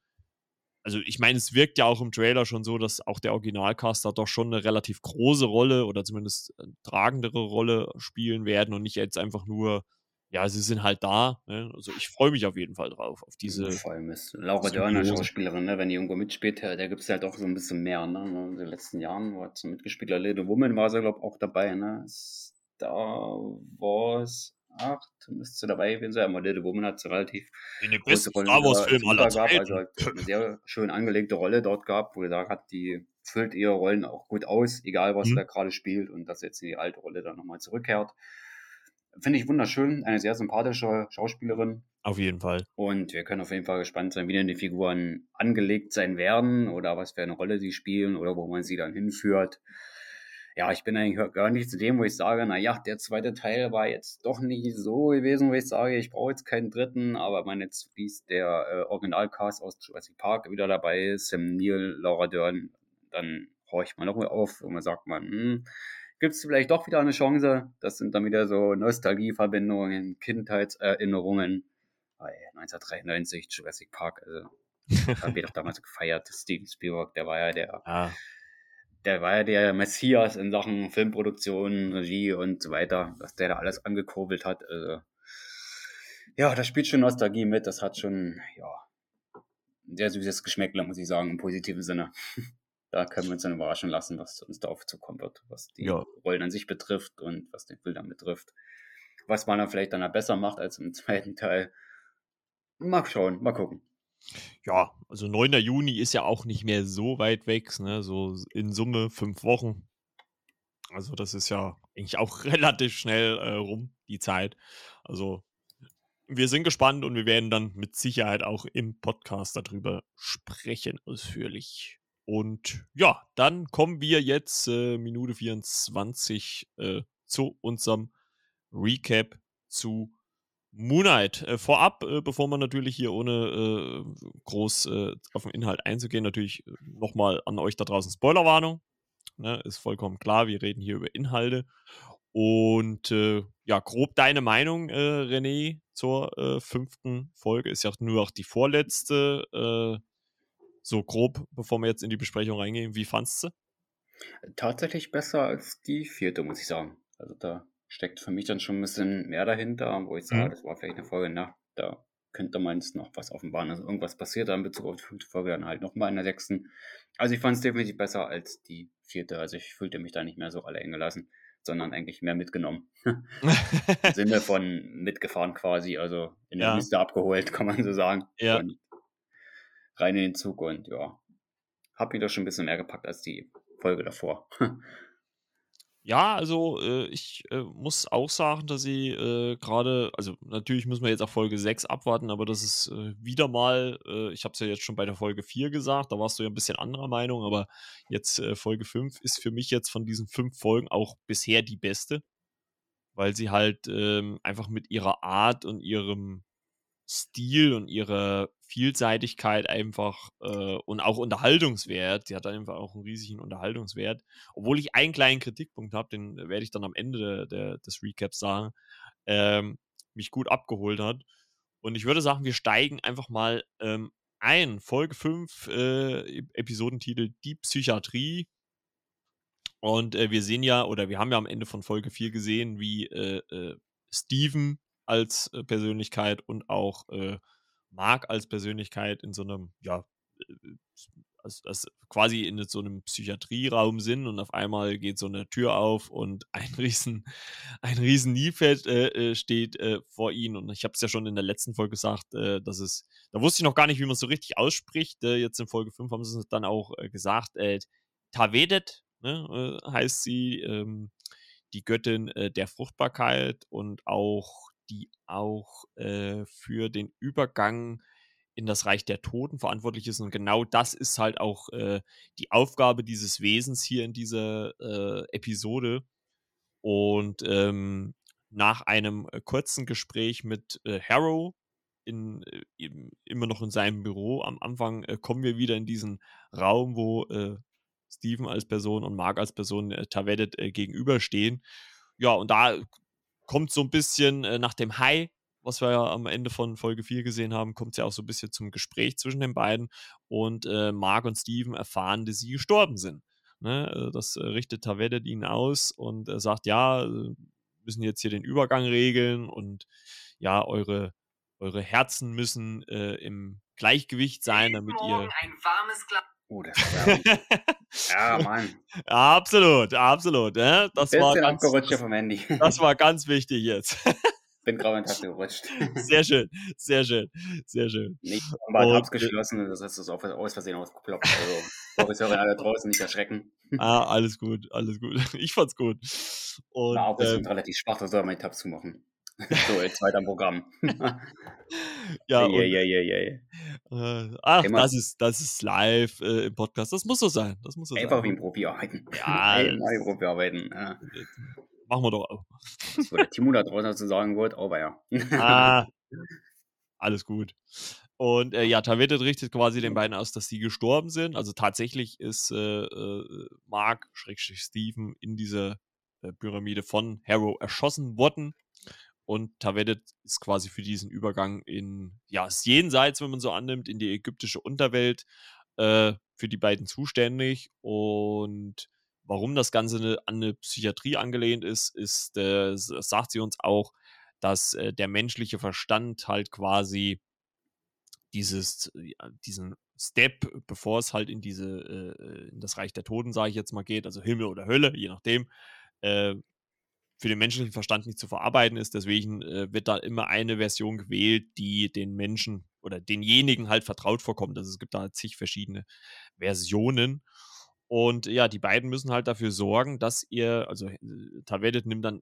also ich meine, es wirkt ja auch im Trailer schon so, dass auch der Originalcaster doch schon eine relativ große Rolle oder zumindest tragendere Rolle spielen werden und nicht jetzt einfach nur ja, sie sind halt da. Ne? Also ich freue mich auf jeden Fall drauf, auf diese. Vor allem ist Laura Dörner Schauspielerin, ne? wenn die irgendwo mitspielt, da gibt es halt auch so ein bisschen mehr. Ne? In den letzten Jahren, wo hat sie mitgespielt, Little Woman war sie, glaube ich, auch dabei. Ne? Star Wars 8 müsste dabei gewesen sein, aber Little Woman hat relativ in den besten Star Wars Film aller Zeiten. Also eine sehr schön angelegte Rolle dort gab, wo gesagt hat, die füllt ihre Rollen auch gut aus, egal was mhm. da gerade spielt und dass jetzt in die alte Rolle dann nochmal zurückkehrt. Finde ich wunderschön, eine sehr sympathische Schauspielerin. Auf jeden Fall. Und wir können auf jeden Fall gespannt sein, wie denn die Figuren angelegt sein werden oder was für eine Rolle sie spielen oder wo man sie dann hinführt. Ja, ich bin eigentlich gar nicht zu dem, wo ich sage, naja, der zweite Teil war jetzt doch nicht so gewesen, wo ich sage, ich brauche jetzt keinen dritten, aber wenn jetzt fließt der äh, Originalcast aus Jurassic Park wieder dabei ist, Sam Neill, Laura Dern, dann horcht man noch mal auf und man sagt man, hm, gibt es vielleicht doch wieder eine Chance. Das sind dann wieder so Nostalgieverbindungen, Kindheitserinnerungen. Oh, 1993, Jurassic Park, also haben wir doch damals gefeiert. Steven Spielberg, der war ja der, ah. Der war ja der Messias in Sachen Filmproduktion, Regie und so weiter, was der da alles angekurbelt hat. Also, ja, das spielt schon Nostalgie mit. Das hat schon, ja, ein sehr süßes Geschmäckle, muss ich sagen, im positiven Sinne da können wir uns dann überraschen lassen, was uns da auf zukommen wird, was die ja. Rollen an sich betrifft und was den Film dann betrifft. Was man dann vielleicht dann besser macht als im zweiten Teil. Mal schauen, mal gucken. Ja, also 9. Juni ist ja auch nicht mehr so weit weg, ne? so in Summe fünf Wochen. Also das ist ja eigentlich auch relativ schnell äh, rum, die Zeit. Also wir sind gespannt und wir werden dann mit Sicherheit auch im Podcast darüber sprechen, ausführlich. Und ja, dann kommen wir jetzt äh, Minute 24 äh, zu unserem Recap zu Moonlight. Äh, vorab, äh, bevor man natürlich hier ohne äh, groß äh, auf den Inhalt einzugehen, natürlich nochmal an euch da draußen Spoilerwarnung. Ne, ist vollkommen klar, wir reden hier über Inhalte. Und ja, grob deine Meinung, René, zur fünften Folge. Ist ja nur auch die vorletzte so grob, bevor wir jetzt in die Besprechung reingehen, wie fandest du? Tatsächlich besser als die vierte, muss ich sagen. Also da steckt für mich dann schon ein bisschen mehr dahinter, wo ich sage, mhm. das war vielleicht eine Folge, na, da könnte man jetzt noch was offenbaren. Also irgendwas passiert da in Bezug auf die fünfte Folge, dann halt nochmal in der sechsten. Also ich fand es definitiv besser als die vierte. Also ich fühlte mich da nicht mehr so allein gelassen, sondern eigentlich mehr mitgenommen. Im Sinne von mitgefahren quasi, also in der ja. Liste abgeholt, kann man so sagen. Ja. Und rein in den Zug und ja, hab mich da schon ein bisschen mehr gepackt als die Folge davor. Ja, also äh, ich äh, muss auch sagen, dass sie äh, gerade, also natürlich müssen wir jetzt auf Folge 6 abwarten, aber das ist äh, wieder mal, äh, ich habe es ja jetzt schon bei der Folge 4 gesagt, da warst du ja ein bisschen anderer Meinung, aber jetzt äh, Folge 5 ist für mich jetzt von diesen fünf Folgen auch bisher die beste, weil sie halt ähm, einfach mit ihrer Art und ihrem Stil und ihrer Vielseitigkeit einfach äh, und auch Unterhaltungswert. Sie hat einfach auch einen riesigen Unterhaltungswert. Obwohl ich einen kleinen Kritikpunkt habe, den werde ich dann am Ende der, der, des Recaps sagen, ähm, mich gut abgeholt hat. Und ich würde sagen, wir steigen einfach mal ähm, ein. Folge 5, äh, Episodentitel Die Psychiatrie. Und äh, wir sehen ja, oder wir haben ja am Ende von Folge 4 gesehen, wie äh, äh, Steven als äh, Persönlichkeit und auch äh, Mark als Persönlichkeit in so einem, ja, als, als quasi in so einem Psychiatrieraum sind und auf einmal geht so eine Tür auf und ein riesen, ein riesen Niefeld äh, steht äh, vor ihnen. Und ich habe es ja schon in der letzten Folge gesagt, äh, dass es, da wusste ich noch gar nicht, wie man es so richtig ausspricht, äh, jetzt in Folge 5 haben sie es dann auch gesagt, Tavedet ne, heißt sie, ähm, die Göttin der Fruchtbarkeit und auch die auch äh, für den Übergang in das Reich der Toten verantwortlich ist. Und genau das ist halt auch äh, die Aufgabe dieses Wesens hier in dieser äh, Episode. Und ähm, nach einem äh, kurzen Gespräch mit äh, Harrow, in, äh, immer noch in seinem Büro, am Anfang kommen wir wieder in diesen Raum, wo Steven als Person und Mark als Person äh, Tavedet gegenüberstehen. Ja, und da kommt so ein bisschen äh, nach dem High, was wir ja am Ende von Folge 4 gesehen haben, kommt es ja auch so ein bisschen zum Gespräch zwischen den beiden. Und äh, Mark und Steven erfahren, dass sie gestorben sind. Ne? Äh, das äh, richtet Tavedet ihnen aus und äh, sagt, ja, müssen jetzt hier den Übergang regeln und ja, eure, eure Herzen müssen im Gleichgewicht sein, damit ihr. Ein warmes Glas Oh, das war ja, Mann. absolut, absolut. Ja, das, war ganz, das, vom Handy. das war ganz wichtig jetzt. Bin gerade in gerutscht. Sehr schön, sehr schön, sehr schön. Nicht, aber hab's geschlossen, das heißt, es ist aus Versehen ausgeploppt. Also, Professorin alle draußen nicht erschrecken. Ah, alles gut, alles gut. Ich fand's gut. Und, Na, auch ähm, relativ schwach, da soll man die Tabs zumachen. so, jetzt weiter am Programm. Ja, yeah, yeah, yeah, yeah. Äh, ach, das ist, das ist live äh, im Podcast. Das muss so sein. Das muss so Einfach sein. wie ein Profi arbeiten. Ja, Einfach wie ein Profi arbeiten. Ja. Machen wir doch auch. Was der Timo da draußen dazu sagen wollte, aber ja. ah, alles gut. Und äh, ja, Tavetet richtet quasi den beiden aus, dass sie gestorben sind. Also tatsächlich ist äh, äh Mark, Schrägstrich Steven, in dieser äh, Pyramide von Harrow erschossen worden. Und Tavedet ist quasi für diesen Übergang in, ja, ist jenseits, wenn man so annimmt, in die ägyptische Unterwelt äh, für die beiden zuständig. Und warum das Ganze eine, an eine Psychiatrie angelehnt ist, ist, äh, sagt sie uns auch, dass äh, der menschliche Verstand halt quasi dieses, diesen Step, bevor es halt in diese, äh, in das Reich der Toten, sage ich jetzt mal, geht, also Himmel oder Hölle, je nachdem, äh, für den menschlichen Verstand nicht zu verarbeiten ist. Deswegen äh, wird da immer eine Version gewählt, die den Menschen oder denjenigen halt vertraut vorkommt. Also es gibt da zig verschiedene Versionen. Und ja, die beiden müssen halt dafür sorgen, dass ihr, also äh, Tavedet nimmt dann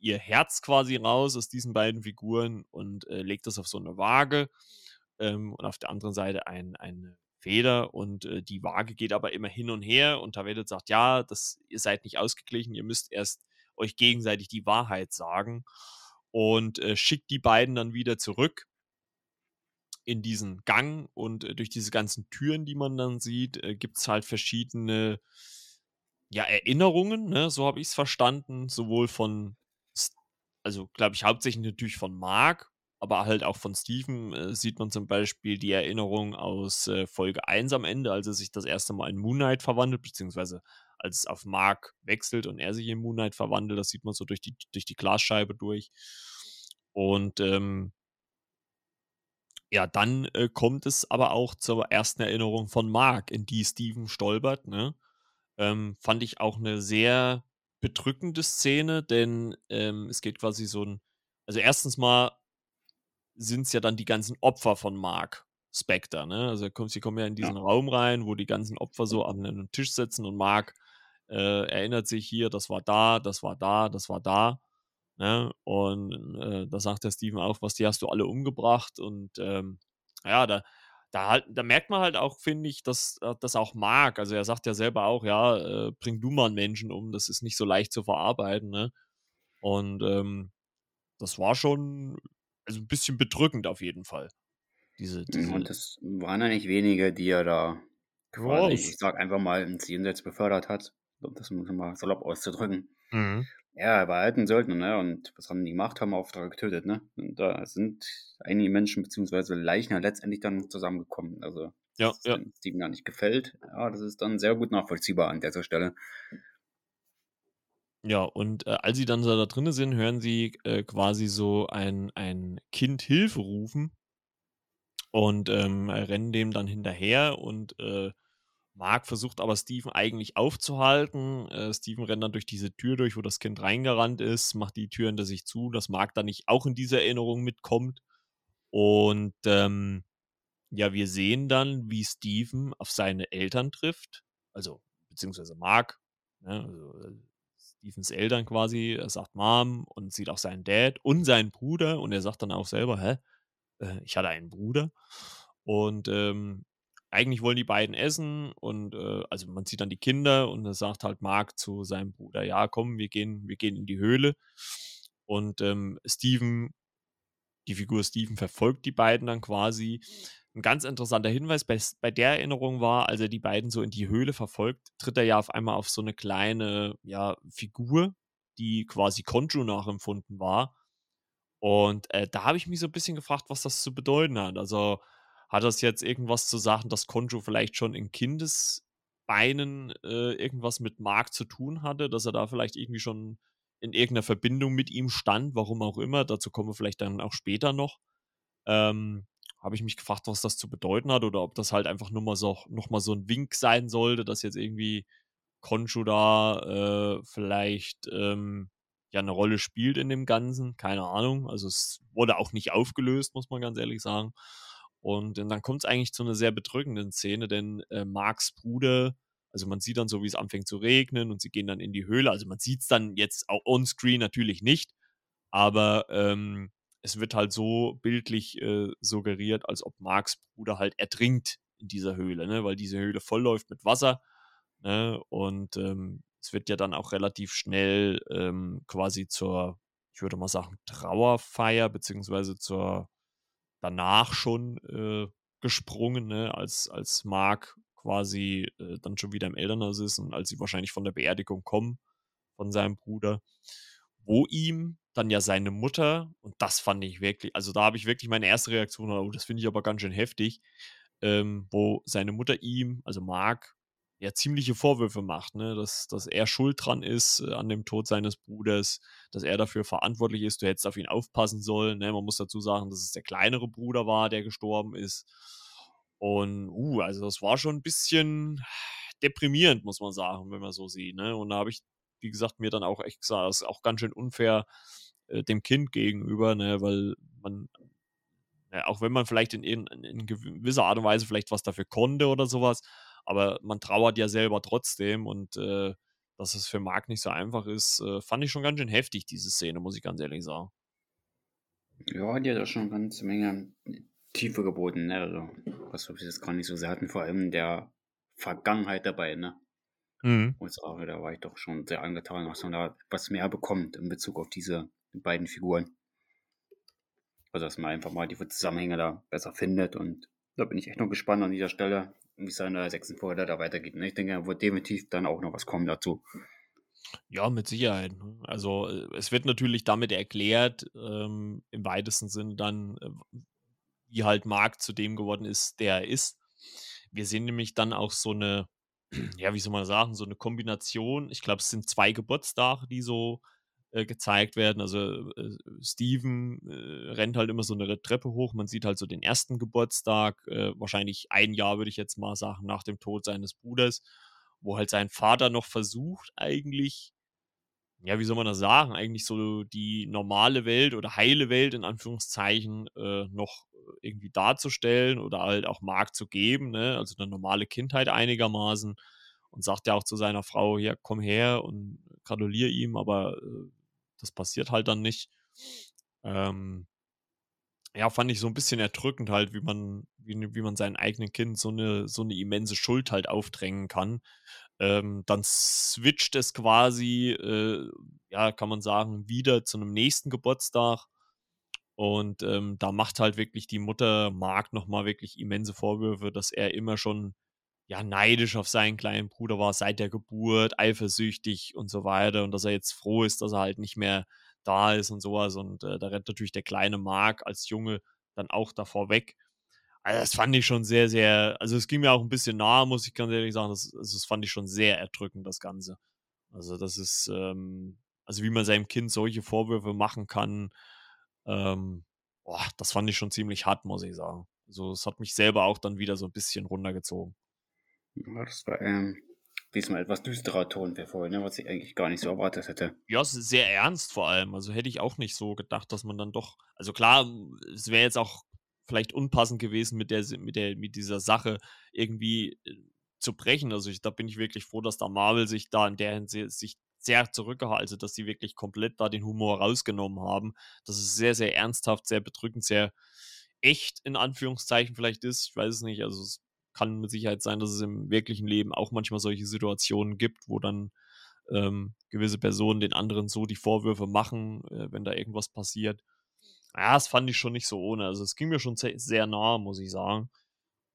ihr Herz quasi raus aus diesen beiden Figuren und äh, legt das auf so eine Waage. Ähm, und auf der anderen Seite ein, eine Feder und äh, die Waage geht aber immer hin und her und Tavedet sagt, ja, das, ihr seid nicht ausgeglichen, ihr müsst erst euch gegenseitig die Wahrheit sagen und äh, schickt die beiden dann wieder zurück in diesen Gang und äh, durch diese ganzen Türen, die man dann sieht, äh, gibt es halt verschiedene ja, Erinnerungen, ne? so habe ich es verstanden, sowohl von, also glaube ich hauptsächlich natürlich von Mark, aber halt auch von Steven äh, sieht man zum Beispiel die Erinnerung aus äh, Folge 1 am Ende, als er sich das erste Mal in Moonlight verwandelt, beziehungsweise als es auf Mark wechselt und er sich in Moonlight verwandelt. Das sieht man so durch die, durch die Glasscheibe durch. Und ähm, ja, dann äh, kommt es aber auch zur ersten Erinnerung von Mark, in die Steven stolpert. Ne? Ähm, fand ich auch eine sehr bedrückende Szene, denn ähm, es geht quasi so ein. Also, erstens mal sind es ja dann die ganzen Opfer von Mark Spectre, ne? Also kommt, sie kommen ja in diesen ja. Raum rein, wo die ganzen Opfer so an einen Tisch sitzen und Mark äh, erinnert sich hier, das war da, das war da, das war da. Ne? Und äh, da sagt der Steven auch, was die hast du alle umgebracht. Und ähm, ja, da, da, halt, da merkt man halt auch, finde ich, dass das auch mag. Also er sagt ja selber auch, ja, äh, bring du mal einen Menschen um, das ist nicht so leicht zu verarbeiten. Ne? Und ähm, das war schon also ein bisschen bedrückend auf jeden Fall. Diese, diese Und das waren ja nicht wenige, die er da quasi, ich sag einfach mal, ins Jenseits befördert hat. Um das mal salopp auszudrücken. Mhm. Ja, er war halt ein Söldner, ne? Und was haben die gemacht? Haben Auftrag getötet, ne? Und da sind einige Menschen bzw. Leichen ja letztendlich dann zusammengekommen. Also, ja, ja. Steven da nicht gefällt, ja, das ist dann sehr gut nachvollziehbar an dieser Stelle. Ja, und äh, als sie dann so da drinnen sind, hören sie äh, quasi so ein, ein Kind Hilfe rufen und ähm, rennen dem dann hinterher und äh, Mark versucht aber Steven eigentlich aufzuhalten. Äh, Steven rennt dann durch diese Tür durch, wo das Kind reingerannt ist, macht die Tür hinter sich zu, dass Mark dann nicht auch in diese Erinnerung mitkommt. Und ähm, ja, wir sehen dann, wie Steven auf seine Eltern trifft, also beziehungsweise Mark, ne, also Stevens Eltern quasi, er sagt Mom und sieht auch seinen Dad und seinen Bruder und er sagt dann auch selber, hä, äh, ich hatte einen Bruder. Und ähm, eigentlich wollen die beiden essen und äh, also man sieht dann die Kinder und er sagt halt Mark zu seinem Bruder, ja komm, wir gehen, wir gehen in die Höhle. Und ähm, Steven, die Figur Steven verfolgt die beiden dann quasi. Ein ganz interessanter Hinweis bei, bei der Erinnerung war, als er die beiden so in die Höhle verfolgt, tritt er ja auf einmal auf so eine kleine ja, Figur, die quasi Conjo nachempfunden war. Und äh, da habe ich mich so ein bisschen gefragt, was das zu bedeuten hat. Also hat das jetzt irgendwas zu sagen, dass Conjo vielleicht schon in Kindesbeinen äh, irgendwas mit Mark zu tun hatte, dass er da vielleicht irgendwie schon in irgendeiner Verbindung mit ihm stand, warum auch immer. Dazu kommen wir vielleicht dann auch später noch. Ähm, habe ich mich gefragt, was das zu bedeuten hat oder ob das halt einfach nur mal so, noch mal so ein Wink sein sollte, dass jetzt irgendwie Conjo da äh, vielleicht ähm, ja eine Rolle spielt in dem Ganzen. Keine Ahnung. Also es wurde auch nicht aufgelöst, muss man ganz ehrlich sagen. Und dann kommt es eigentlich zu einer sehr bedrückenden Szene, denn äh, Marks Bruder, also man sieht dann so, wie es anfängt zu regnen und sie gehen dann in die Höhle. Also man sieht es dann jetzt auch on-screen natürlich nicht, aber ähm, es wird halt so bildlich äh, suggeriert, als ob Marks Bruder halt ertrinkt in dieser Höhle, ne? weil diese Höhle vollläuft mit Wasser. Ne? Und ähm, es wird ja dann auch relativ schnell ähm, quasi zur, ich würde mal sagen, Trauerfeier, beziehungsweise zur danach schon äh, gesprungen, ne? als, als Mark quasi äh, dann schon wieder im Elternhaus ist und als sie wahrscheinlich von der Beerdigung kommen von seinem Bruder, wo ihm dann ja seine Mutter, und das fand ich wirklich, also da habe ich wirklich meine erste Reaktion, oh, das finde ich aber ganz schön heftig, ähm, wo seine Mutter ihm, also Mark, ja ziemliche Vorwürfe macht, ne? dass, dass er schuld dran ist äh, an dem Tod seines Bruders, dass er dafür verantwortlich ist, du hättest auf ihn aufpassen sollen. Ne? Man muss dazu sagen, dass es der kleinere Bruder war, der gestorben ist. Und, uh, also das war schon ein bisschen deprimierend, muss man sagen, wenn man so sieht. Ne? Und da habe ich, wie gesagt, mir dann auch echt gesagt, das ist auch ganz schön unfair äh, dem Kind gegenüber, ne? weil man ja, auch wenn man vielleicht in, in, in, gewisser Art und Weise vielleicht was dafür konnte oder sowas, aber man trauert ja selber trotzdem und äh, dass es für Marc nicht so einfach ist, äh, fand ich schon ganz schön heftig, diese Szene, muss ich ganz ehrlich sagen. Ja, die hat auch schon eine ganze Menge Tiefe geboten, ne? Also, was wir jetzt gar nicht so sehr hatten, vor allem der Vergangenheit dabei, ne? Mhm. Und auch, da war ich doch schon sehr angetan, dass man da was mehr bekommt in Bezug auf diese beiden Figuren. Also, dass man einfach mal die Zusammenhänge da besser findet und da bin ich echt noch gespannt an dieser Stelle, wie es in der sechsten Folge da weitergeht. Und ne? ich denke, da wird definitiv dann auch noch was kommen dazu. Ja, mit Sicherheit. Ne? Also äh, es wird natürlich damit erklärt, ähm, im weitesten Sinne dann, äh, wie halt Mark zu dem geworden ist, der er ist. Wir sehen nämlich dann auch so eine, ja, wie soll man sagen, so eine Kombination. Ich glaube, es sind zwei Geburtstage, die so äh, gezeigt werden. Also äh, Steven äh, rennt halt immer so eine Treppe hoch. Man sieht halt so den ersten Geburtstag, äh, wahrscheinlich ein Jahr, würde ich jetzt mal sagen, nach dem Tod seines Bruders, wo halt sein Vater noch versucht, eigentlich, ja, wie soll man das sagen, eigentlich so die normale Welt oder heile Welt in Anführungszeichen äh, noch irgendwie darzustellen oder halt auch Mark zu geben, ne? also eine normale Kindheit einigermaßen. und sagt ja auch zu seiner Frau, ja, komm her und gratuliere ihm, aber äh, das passiert halt dann nicht. Ähm, ja, fand ich so ein bisschen erdrückend halt, wie man wie wie man seinem eigenen Kind so eine so eine immense Schuld halt aufdrängen kann. Ähm, dann switcht es quasi, äh, ja, kann man sagen, wieder zu einem nächsten Geburtstag und, ähm, da macht halt wirklich die Mutter Mark noch mal wirklich immense Vorwürfe, dass er immer schon, ja, neidisch auf seinen kleinen Bruder war seit der Geburt, eifersüchtig und so weiter und dass er jetzt froh ist, dass er halt nicht mehr da ist und sowas und, äh, da rennt natürlich der kleine Mark als Junge dann auch davor weg. Also, das fand ich schon sehr, sehr also, es ging mir auch ein bisschen nahe, muss ich ganz ehrlich sagen. Das also, das fand ich schon sehr erdrückend, das Ganze. Also, das ist, ähm also, wie man seinem Kind solche Vorwürfe machen kann, ähm, boah, das fand ich schon ziemlich hart, muss ich sagen. Also, es hat mich selber auch dann wieder so ein bisschen runtergezogen. Ja, das war, ähm, diesmal etwas düsterer Ton wie vorhin, ne, was ich eigentlich gar nicht so erwartet hätte. Ja, es ist sehr ernst vor allem. Also, hätte ich auch nicht so gedacht, dass man dann doch also, klar, es wäre jetzt auch vielleicht unpassend gewesen, mit der mit der mit dieser Sache irgendwie, äh, zu brechen. Also, ich da bin ich wirklich froh, dass da Marvel sich da in der Hinsicht sich sehr zurückgehalten also, dass sie wirklich komplett da den Humor rausgenommen haben. Das ist sehr, sehr ernsthaft, sehr bedrückend, sehr echt in Anführungszeichen vielleicht ist. Ich weiß es nicht. Also, es kann mit Sicherheit sein, dass es im wirklichen Leben auch manchmal solche Situationen gibt, wo dann, ähm, gewisse Personen den anderen so die Vorwürfe machen, äh, wenn da irgendwas passiert. Ja, das fand ich schon nicht so ohne. Also, es ging mir schon se sehr nah, muss ich sagen.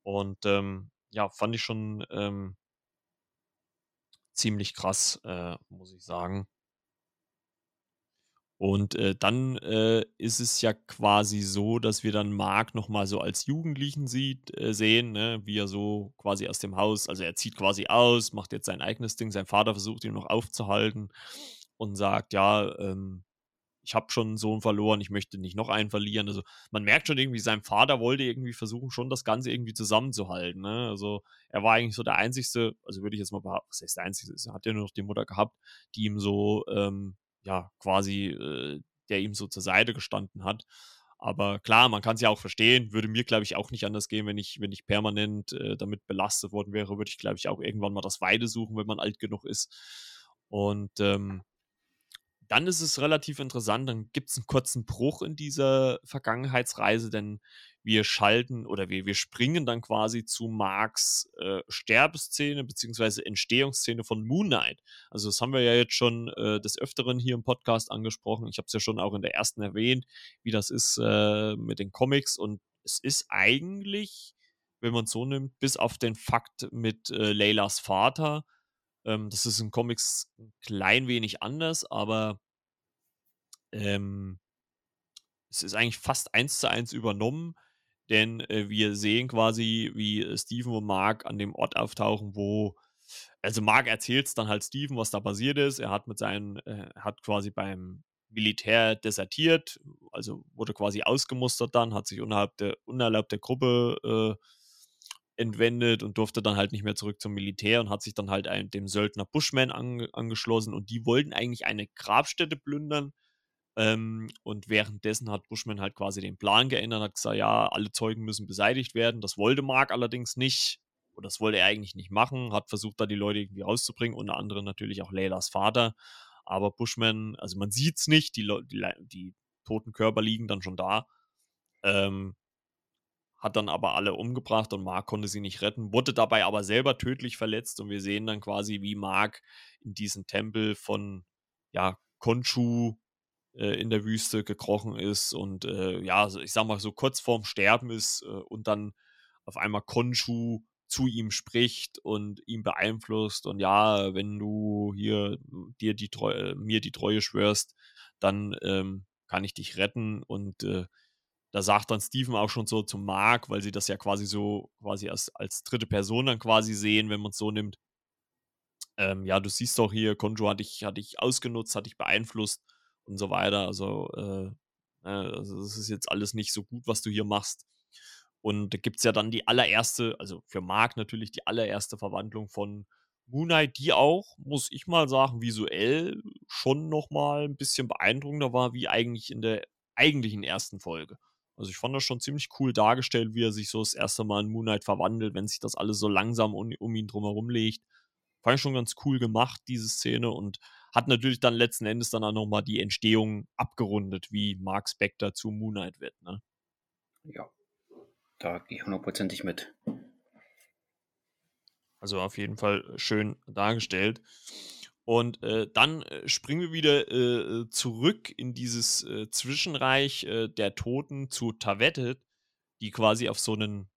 Und, ähm, ja, fand ich schon, ähm, ziemlich krass, äh, muss ich sagen. Und, äh, dann, äh, ist es ja quasi so, dass wir dann Mark noch mal so als Jugendlichen sieht äh, sehen, ne, wie er so quasi aus dem Haus also, er zieht quasi aus, macht jetzt sein eigenes Ding. Sein Vater versucht ihn noch aufzuhalten und sagt: „Ja, ähm, ich habe schon 'n Sohn verloren, ich möchte nicht noch einen verlieren. Also, man merkt schon irgendwie, sein Vater wollte irgendwie versuchen, schon das Ganze irgendwie zusammenzuhalten, ne? Also, er war eigentlich so der Einzigste also, würde ich jetzt mal behaupten was heißt der Einzige? Er hat ja nur noch die Mutter gehabt, die ihm so, ähm, ja, quasi, äh der ihm so zur Seite gestanden hat. Aber klar, man kann's ja auch verstehen, würde mir, glaube ich, auch nicht anders gehen, wenn ich wenn ich permanent, äh, damit belastet worden wäre, würde ich, glaube ich, auch irgendwann mal das Weite suchen, wenn man alt genug ist. Und, ähm dann ist es relativ interessant, dann gibt es einen kurzen Bruch in dieser Vergangenheitsreise, denn wir schalten oder wir wir springen dann quasi zu Marks, äh, Sterbeszene beziehungsweise Entstehungsszene von Moon Knight. Also, das haben wir ja jetzt schon, äh, des Öfteren hier im Podcast angesprochen. Ich habe es ja schon auch in der ersten erwähnt, wie das ist, äh, mit den Comics und es ist eigentlich, wenn man's so nimmt, bis auf den Fakt mit, äh, Leylas Vater ähm, das ist in Comics 'n klein wenig anders, aber, ähm, es ist eigentlich fast eins zu eins übernommen, denn, äh, wir sehen quasi, wie, äh, Steven und Mark an dem Ort auftauchen, wo also, Mark erzählt's dann halt Steven, was da passiert ist. Er hat mit seinen äh, hat quasi beim Militär desertiert, also, wurde quasi ausgemustert dann, hat sich innerhalb der unerlaubt der Gruppe, äh entwendet und durfte dann halt nicht mehr zurück zum Militär und hat sich dann halt ein, dem Söldner Bushman ange angeschlossen und die wollten eigentlich eine Grabstätte plündern. Ähm, und währenddessen hat Bushman halt quasi den Plan geändert, hat gesagt, ja, alle Zeugen müssen beseitigt werden. Das wollte Mark allerdings nicht. Oder das wollte er eigentlich nicht machen, hat versucht, da die Leute irgendwie rauszubringen, unter anderem natürlich auch Leylas Vater. Aber Bushman, also man sieht es nicht, die, die, die toten Körper liegen dann schon da. Ähm, hat dann aber alle umgebracht und Mark konnte sie nicht retten, wurde dabei aber selber tödlich verletzt und wir sehen dann quasi, wie Mark in diesen Tempel von ja, Konshu äh, in der Wüste gekrochen ist und äh, ja, ich sag mal so kurz vorm Sterben ist äh, und dann auf einmal Konshu zu ihm spricht und ihn beeinflusst und ja, wenn du hier dir die Treue, mir die Treue schwörst, dann ähm, kann ich dich retten und äh, da sagt dann Steven auch schon so zum Mark, weil sie das ja quasi so, quasi als, als dritte Person dann quasi sehen, wenn man es so nimmt. Ähm, ja, du siehst doch hier, Konjo hat dich, hat dich ausgenutzt, hat dich beeinflusst und so weiter. Also, äh, ne, also das ist jetzt alles nicht so gut, was du hier machst. Und da gibt es ja dann die allererste, also für Mark natürlich die allererste Verwandlung von Moonlight, die auch, muss ich mal sagen, visuell schon nochmal ein bisschen beeindruckender war, wie eigentlich in der eigentlichen ersten Folge. Also ich fand das schon ziemlich cool dargestellt, wie er sich so das erste Mal in Moonlight verwandelt, wenn sich das alles so langsam um, um ihn drumherum legt. fand ich schon ganz cool gemacht, diese Szene, und hat natürlich dann letzten Endes dann auch nochmal die Entstehung abgerundet, wie Mark Spector zu Moon Knight wird, ne? Ja, da gehe ich hundertprozentig mit. Also auf jeden Fall schön dargestellt. Und äh, dann äh, springen wir wieder äh, zurück in dieses äh, Zwischenreich äh, der Toten zu Tavettet, die quasi auf so einen,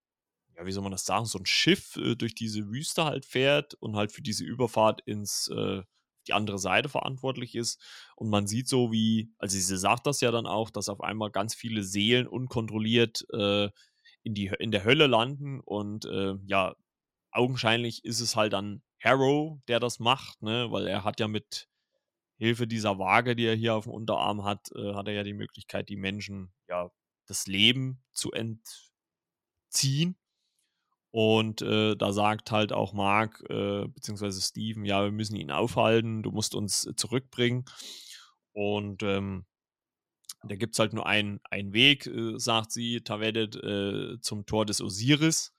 ja, wie soll man das sagen, so ein Schiff äh, durch diese Wüste halt fährt und halt für diese Überfahrt ins die andere Seite verantwortlich ist. Und man sieht so, wie, also sie sagt das ja dann auch, dass auf einmal ganz viele Seelen unkontrolliert in, die, in der Hölle landen und ja, augenscheinlich ist es halt dann Harrow, der das macht, ne? weil er hat ja mit Hilfe dieser Waage, die er hier auf dem Unterarm hat, äh, hat er ja die Möglichkeit, die Menschen ja das Leben zu entziehen. Und äh, da sagt halt auch Mark äh, beziehungsweise Steven, ja, wir müssen ihn aufhalten, du musst uns zurückbringen. Und ähm, da gibt es halt nur einen, einen Weg, äh, sagt sie, Tavedet, äh, zum Tor des Osiris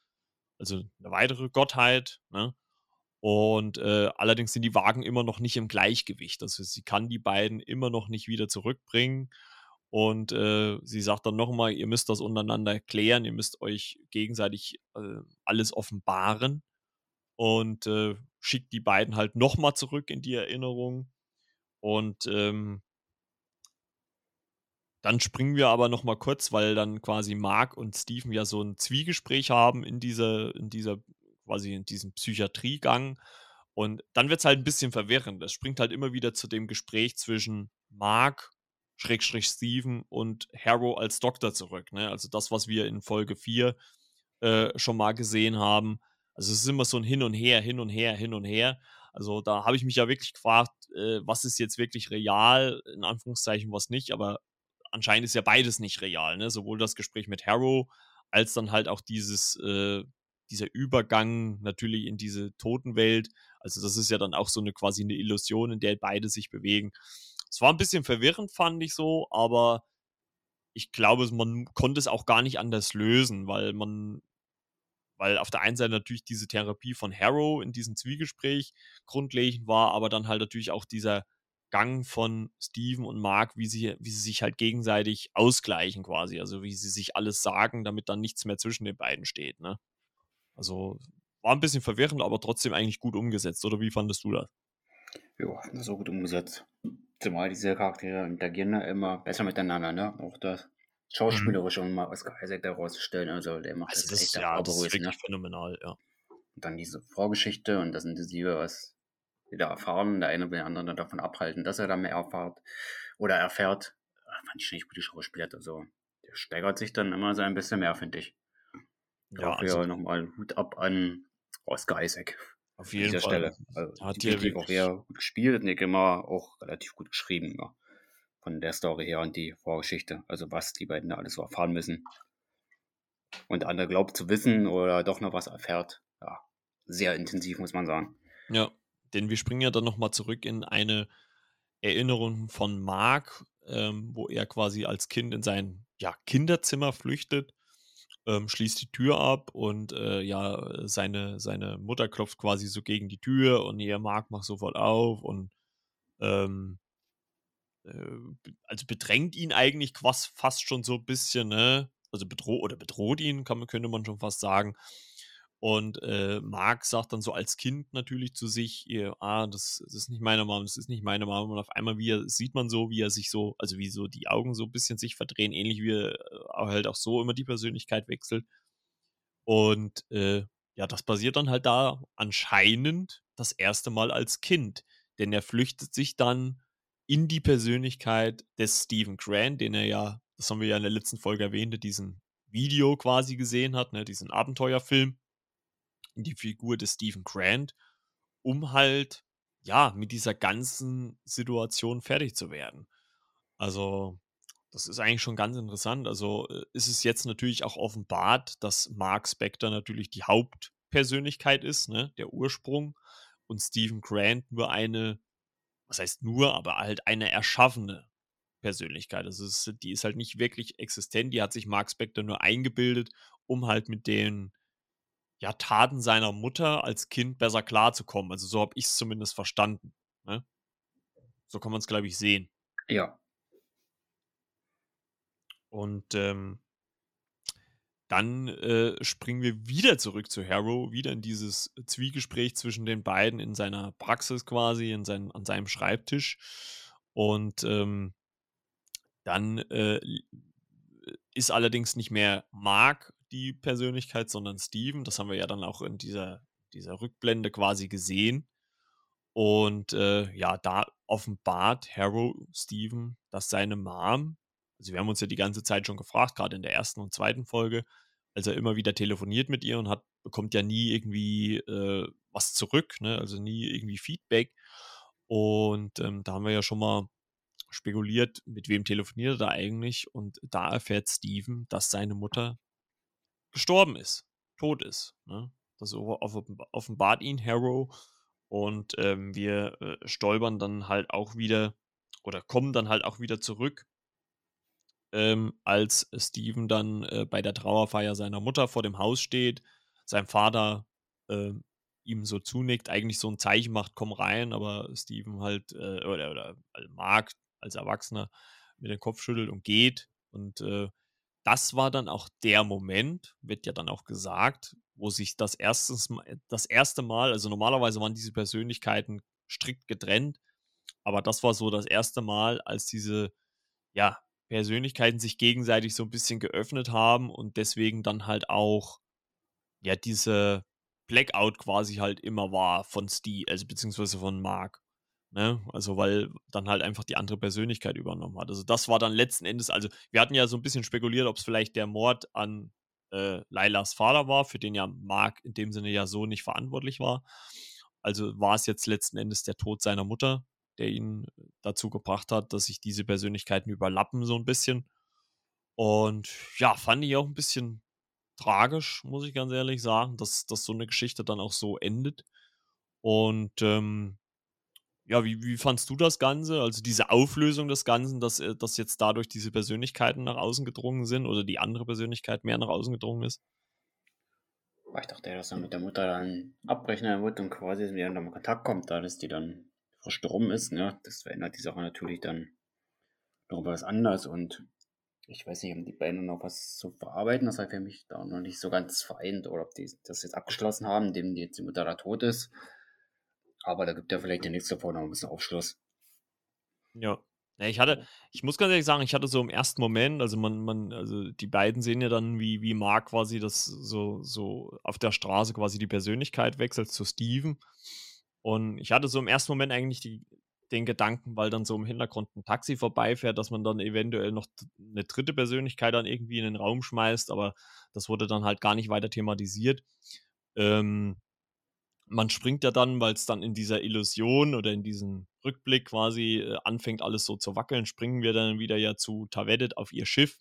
also eine weitere Gottheit. Ne? Und äh, allerdings sind die Wagen immer noch nicht im Gleichgewicht. Also sie kann die beiden immer noch nicht wieder zurückbringen. Und äh, sie sagt dann nochmal, ihr müsst das untereinander klären, ihr müsst euch gegenseitig äh, alles offenbaren. Und äh, schickt die beiden halt nochmal zurück in die Erinnerung. Und ähm, dann springen wir aber noch mal kurz, weil dann quasi Mark und Steven ja so ein Zwiegespräch haben in dieser, in dieser, quasi in diesem Psychiatriegang. Und dann wird es halt ein bisschen verwirrend. Es springt halt immer wieder zu dem Gespräch zwischen Mark, Schrägstrich Steven und Harrow als Doktor zurück. Ne? Also das, was wir in Folge 4 äh, schon mal gesehen haben. Also es ist immer so ein Hin und Her, hin und her, hin und her. Also da habe ich mich ja wirklich gefragt, äh, was ist jetzt wirklich real, in Anführungszeichen, was nicht. Aber anscheinend ist ja beides nicht real, ne? Sowohl das Gespräch mit Harrow als dann halt auch dieses, äh, dieser Übergang natürlich in diese Totenwelt. Also das ist ja dann auch so eine quasi eine Illusion, in der beide sich bewegen. Es war ein bisschen verwirrend, fand ich so, aber ich glaube, man konnte es auch gar nicht anders lösen, weil man, weil auf der einen Seite natürlich diese Therapie von Harrow in diesem Zwiegespräch grundlegend war, aber dann halt natürlich auch dieser Gang von Steven und Mark, wie sie, wie sie sich halt gegenseitig ausgleichen quasi. Also wie sie sich alles sagen, damit dann nichts mehr zwischen den beiden steht. Ne? Also war ein bisschen verwirrend, aber trotzdem eigentlich gut umgesetzt. Oder wie fandest du das? Ja, das auch gut umgesetzt. Zumal diese Charaktere interagieren immer besser miteinander, ne? Auch das schauspielerisch, mhm. um mal Oscar Isaac da rauszustellen. Also der macht also das, das echt ja, das ist wirklich ne? phänomenal, ja. Und dann diese Vorgeschichte und das Intensive, was wieder erfahren. Der eine will den anderen davon abhalten, dass er da mehr erfahrt oder erfährt. Ach, fand ich nicht gut gespielt. Also, der steigert sich dann immer so ein bisschen mehr, finde ich. Ja, also, nochmal Hut ab an Oscar Isaac. Auf jeden Fall. Stelle. Also, hat die auch sehr gut gespielt und ich immer auch relativ gut geschrieben. Ja. Von der Story her und die Vorgeschichte. Also, was die beiden da alles so erfahren müssen. Und der andere glaubt zu wissen oder doch noch was erfährt. Ja, sehr intensiv, muss man sagen. Ja, denn wir springen ja dann nochmal zurück in eine Erinnerung von Mark, ähm, wo er quasi als Kind in sein ja, Kinderzimmer flüchtet, ähm, schließt die Tür ab und äh, ja, seine, seine Mutter klopft quasi so gegen die Tür und ihr Mark macht sofort auf und ähm, äh, also bedrängt ihn eigentlich fast schon so ein bisschen, ne? Also bedroht oder bedroht ihn, kann, könnte man schon fast sagen. Und äh, Mark sagt dann so als Kind natürlich zu sich, ah, das, das, ist nicht meine Mom, das ist nicht meine Mom. Und auf einmal wie er, sieht man so, wie er sich so, also wie so die Augen so ein bisschen sich verdrehen, ähnlich wie er äh, halt auch so immer die Persönlichkeit wechselt. Und äh, ja, das passiert dann halt da anscheinend das erste Mal als Kind. Denn er flüchtet sich dann in die Persönlichkeit des Stephen Grant, den er ja, das haben wir ja in der letzten Folge erwähnt, diesen Video quasi gesehen hat, ne, diesen Abenteuerfilm in die Figur des Stephen Grant, um halt, ja, mit dieser ganzen Situation fertig zu werden. Also, das ist eigentlich schon ganz interessant. Also äh, ist es jetzt natürlich auch offenbart, dass Mark Spector natürlich die Hauptpersönlichkeit ist, ne, der Ursprung, und Stephen Grant nur eine, was heißt nur, aber halt eine erschaffene Persönlichkeit. Also ist, die ist halt nicht wirklich existent, die hat sich Mark Spector nur eingebildet, um halt mit den ja, Taten seiner Mutter als Kind besser klarzukommen. Also, so habe ich's zumindest verstanden, ne? So kann man's, glaube ich, sehen. Ja. Und, ähm dann, äh, springen wir wieder zurück zu Harrow, wieder in dieses Zwiegespräch zwischen den beiden in seiner Praxis quasi, in sein an seinem Schreibtisch. Und, ähm dann, äh, l ist allerdings nicht mehr Mark die Persönlichkeit, sondern Steven. Das haben wir ja dann auch in dieser dieser Rückblende quasi gesehen. Und, äh, ja, da offenbart Harrow Steven, dass seine Mom also, wir haben uns ja die ganze Zeit schon gefragt, grade in der 1. und 2. Folge, als er immer wieder telefoniert mit ihr und hat bekommt ja nie irgendwie, äh, was zurück, ne, also, nie irgendwie Feedback. Und, ähm, da haben wir ja schon mal spekuliert, mit wem telefoniert er da eigentlich? Und da erfährt Steven, dass seine Mutter gestorben ist, tot ist, ne? Das offenbart ihn Harrow und, ähm, wir, äh, stolpern dann halt auch wieder oder kommen dann halt auch wieder zurück ähm, als Steven dann, äh, bei der Trauerfeier seiner Mutter vor dem Haus steht, sein Vater, ähm, ihm so zunickt, eigentlich so 'n Zeichen macht: „Komm rein“, aber Steven halt, äh oder oder Mark als Erwachsener mit dem Kopf schüttelt und geht. Und, äh, das war dann auch der Moment, wird ja dann auch gesagt, wo sich das erstes Ma das 1. Mal also, normalerweise waren diese Persönlichkeiten strikt getrennt, aber das war so das 1. Mal, als diese, ja, Persönlichkeiten sich gegenseitig so 'n bisschen geöffnet haben und deswegen dann halt auch, ja, diese Blackout quasi halt immer war von Ste also, beziehungsweise von Mark, ne? Also, weil dann halt einfach die andere Persönlichkeit übernommen hat. Also, das war dann letzten Endes also, wir hatten ja so 'n bisschen spekuliert, ob's vielleicht der Mord an, äh, Lilahs Vater war, für den ja Mark in dem Sinne ja so nicht verantwortlich war. Also, war's jetzt letzten Endes der Tod seiner Mutter, der ihn dazu gebracht hat, dass sich diese Persönlichkeiten überlappen so 'n bisschen. Und ja, fand ich auch 'n bisschen tragisch, muss ich ganz ehrlich sagen, dass dass so 'ne Geschichte dann auch so endet. Und, ähm, ja, wie wie fandst du das Ganze? Also, diese Auflösung des Ganzen, dass, äh dass jetzt dadurch diese Persönlichkeiten nach außen gedrungen sind oder die andere Persönlichkeit mehr nach außen gedrungen ist? Ich dachte, dass er mit der Mutter dann abbrechen wird und quasi wieder in Kontakt kommt, da dass die dann verstorben ist, ne? Das verändert die Sache natürlich dann noch was anders und ich weiß nicht, haben die beiden noch was zu verarbeiten? Das hat für mich da noch nicht so ganz vereint oder ob die das jetzt abgeschlossen haben, indem jetzt die Mutter da tot ist. Aber da gibt ja vielleicht der nächste Folge noch 'n bisschen Aufschluss. Ja. Ich hatte ich muss ganz ehrlich sagen, ich hatte so im 1. Moment also, man man also, die beiden sehen ja dann, wie wie Mark quasi das so so auf der Straße quasi die Persönlichkeit wechselt zu Steven. Und ich hatte so im 1. Moment eigentlich die den Gedanken, weil dann so im Hintergrund 'n Taxi vorbeifährt, dass man dann eventuell noch d 'ne 3. Persönlichkeit dann irgendwie in den Raum schmeißt, aber das wurde dann halt gar nicht weiter thematisiert. Ähm, man springt ja dann, weil's dann in dieser Illusion oder in diesem Rückblick quasi, äh, anfängt alles so zu wackeln, springen wir dann wieder ja zu Tavedet auf ihr Schiff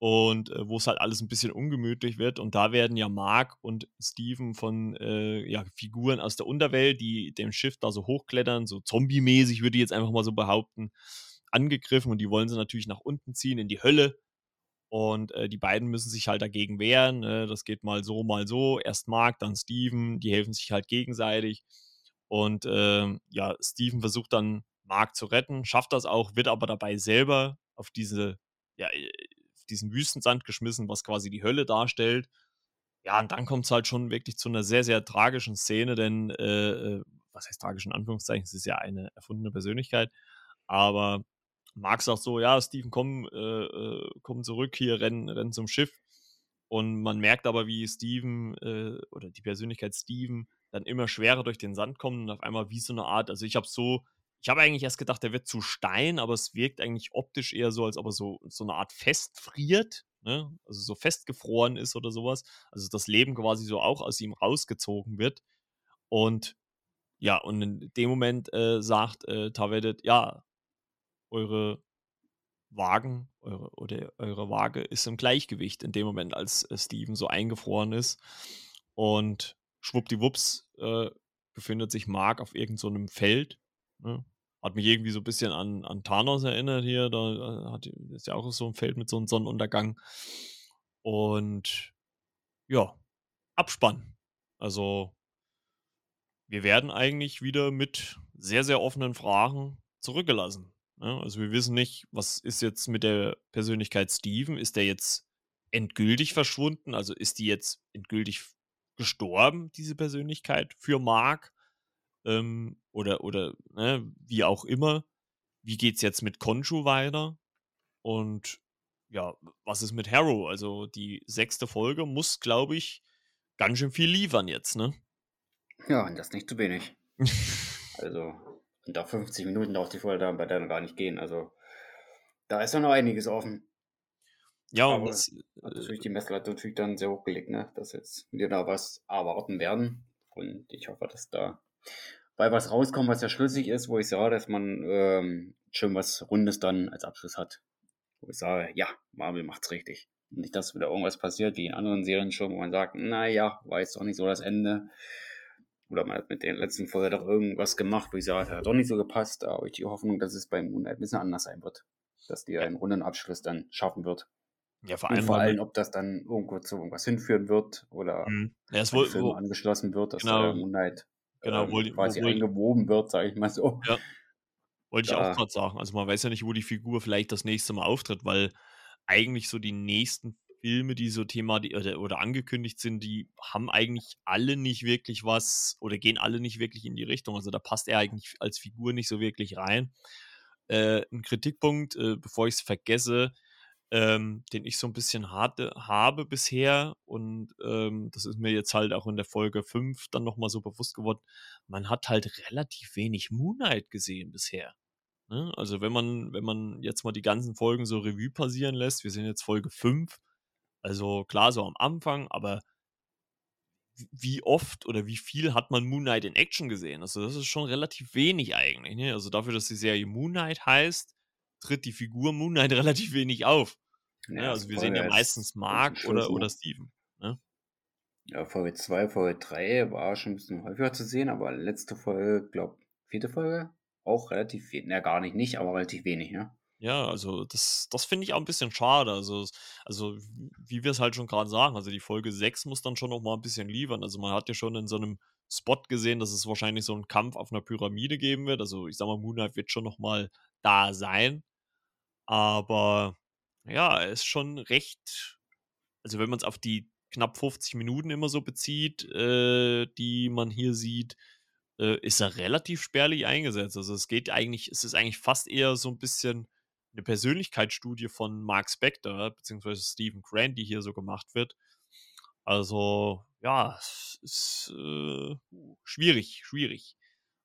und, äh, wo's halt alles 'n bisschen ungemütlich wird. Und da werden ja Mark und Steven von, äh, ja, Figuren aus der Unterwelt, die dem Schiff da so hochklettern, so zombiemäßig, würde ich jetzt einfach mal so behaupten, angegriffen und die wollen sie natürlich nach unten ziehen in die Hölle. Und, äh, die beiden müssen sich halt dagegen wehren, ne? Das geht mal so, mal so. Erst Mark, dann Steven, die helfen sich halt gegenseitig. Und, ähm, ja, Steven versucht dann Mark zu retten, schafft das auch, wird aber dabei selber auf diese ja, äh, auf diesen Wüstensand geschmissen, was quasi die Hölle darstellt. Ja, und dann kommt's halt schon wirklich zu 'ner sehr, sehr tragischen Szene, denn, äh, äh was heißt tragisch in Anführungszeichen? Es ist ja eine erfundene Persönlichkeit. Aber Mark sagt so: „Ja, Steven, komm, äh, äh, komm zurück hier, renn renn zum Schiff.“ Und man merkt aber, wie Steven, äh oder die Persönlichkeit Steven dann immer schwerer durch den Sand kommt und auf einmal wie so 'ne Art also, ich habe so ich habe eigentlich erst gedacht, der wird zu Stein, aber es wirkt eigentlich optisch eher so, als ob er so so 'ne Art festfriert, ne? Also, so festgefroren ist oder so was. Also, das Leben quasi so auch aus ihm rausgezogen wird. Und ja, und in dem Moment, äh, sagt, äh, Tavedet: „Ja, eure Wagen eure oder eure Waage ist im Gleichgewicht“, in dem Moment, als, äh, Steven so eingefroren ist. Und schwuppdiwupps, äh, befindet sich Mark auf irgend so Feld, ne? Hat mich irgendwie so bisschen an an Thanos erinnert hier, da, äh, hat ist ja auch so 'n Feld mit so 'n Sonnenuntergang. Und ja, Abspann. Also, wir werden eigentlich wieder mit sehr, sehr offenen Fragen zurückgelassen. Ne? Also, wir wissen nicht, was ist jetzt mit der Persönlichkeit Steven? Ist der jetzt endgültig verschwunden? Also, ist die jetzt endgültig gestorben, diese Persönlichkeit für Mark? Ähm, oder oder, ne, wie auch immer. Wie geht's jetzt mit Khonshu weiter? Und ja, was ist mit Harrow? Also, die sechste Folge muss, glaube ich, ganz schön viel liefern jetzt, ne? Ja, und das nicht zu wenig. Also, und auch 50 Minuten darf die Folge dann bei noch gar nicht gehen. Also, da ist ja noch einiges offen. Ja, und das, hat äh, natürlich die Messlatte natürlich dann sehr hochgelegt, ne? Dass jetzt wir da was erwarten werden. Und ich hoffe, dass da bei was rauskommt, was ja schlüssig ist, wo ich sage, dass man ähm, schon was Rundes dann als Abschluss hat. Wo ich sage, ja, Marvel macht's richtig. Und nicht, dass wieder irgendwas passiert, wie in anderen Serien schon, wo man sagt, naja, war jetzt doch nicht so das Ende. Oder man hat mit den letzten Folge doch irgendwas gemacht, wo ich sage, das hat doch nicht so gepasst. Da habe ich die Hoffnung, dass es beim Moonlight ein bisschen anders sein wird. Dass die einen runden Abschluss dann schaffen wird. ja, vor Und allem, vor weil allem, ob das dann irgendwo zu irgendwas hinführen wird oder Mhm. ja, es wohl, Film wo, angeschlossen wird, dass da genau, der Moonlight genau, ähm, wollte quasi wollte eingewoben wird, sage ich mal so. ja, wollte ich auch Da, gerade sagen. Also man weiß ja nicht, wo die Figur vielleicht das nächste Mal auftritt, weil eigentlich so die nächsten Filme, die so Thema oder, oder angekündigt sind, die haben eigentlich alle nicht wirklich was oder gehen alle nicht wirklich in die Richtung. Also da passt er eigentlich als Figur nicht so wirklich rein. Äh, ein Kritikpunkt, äh, bevor ich es vergesse, ähm, den ich so ein bisschen hatte, habe bisher und ähm, das ist mir jetzt halt auch in der Folge 5 dann nochmal so bewusst geworden, man hat halt relativ wenig Moonlight gesehen bisher. Ne? Also wenn man, wenn man jetzt mal die ganzen Folgen so Revue passieren lässt, wir sind jetzt Folge 5, also klar so am Anfang, aber wie oft oder wie viel hat man Moon Knight in Action gesehen? Also das ist schon relativ wenig eigentlich. Ne? Also dafür, dass die Serie Moon Knight heißt, tritt die Figur Moon Knight relativ wenig auf. Ne? ja, Also also wir sehen ja meistens Mark oder, oder noch. Steven. Ne? Ja, Folge 2, Folge 3 war schon ein bisschen häufiger zu sehen, aber letzte Folge, glaube vierte Folge, auch relativ wenig. Na, gar nicht, nicht, aber relativ wenig, ne? Ja, also das, das finde ich auch ein bisschen schade. Also, also wie wir es halt schon gerade sagen, also die Folge 6 muss dann schon noch mal ein bisschen liefern. Also man hat ja schon in so einem Spot gesehen, dass es wahrscheinlich so einen Kampf auf einer Pyramide geben wird. Also ich sag mal, Moon wird schon noch mal da sein. Aber ja, ist schon recht, also wenn man es auf die knapp 50 Minuten immer so bezieht, äh, die man hier sieht, äh, ist er relativ spärlich eingesetzt. Also es geht eigentlich, es ist eigentlich fast eher so ein bisschen eine Persönlichkeitsstudie von Mark Spector, beziehungsweise Stephen Grant, die hier so gemacht wird. Also, ja, es ist äh, schwierig, schwierig.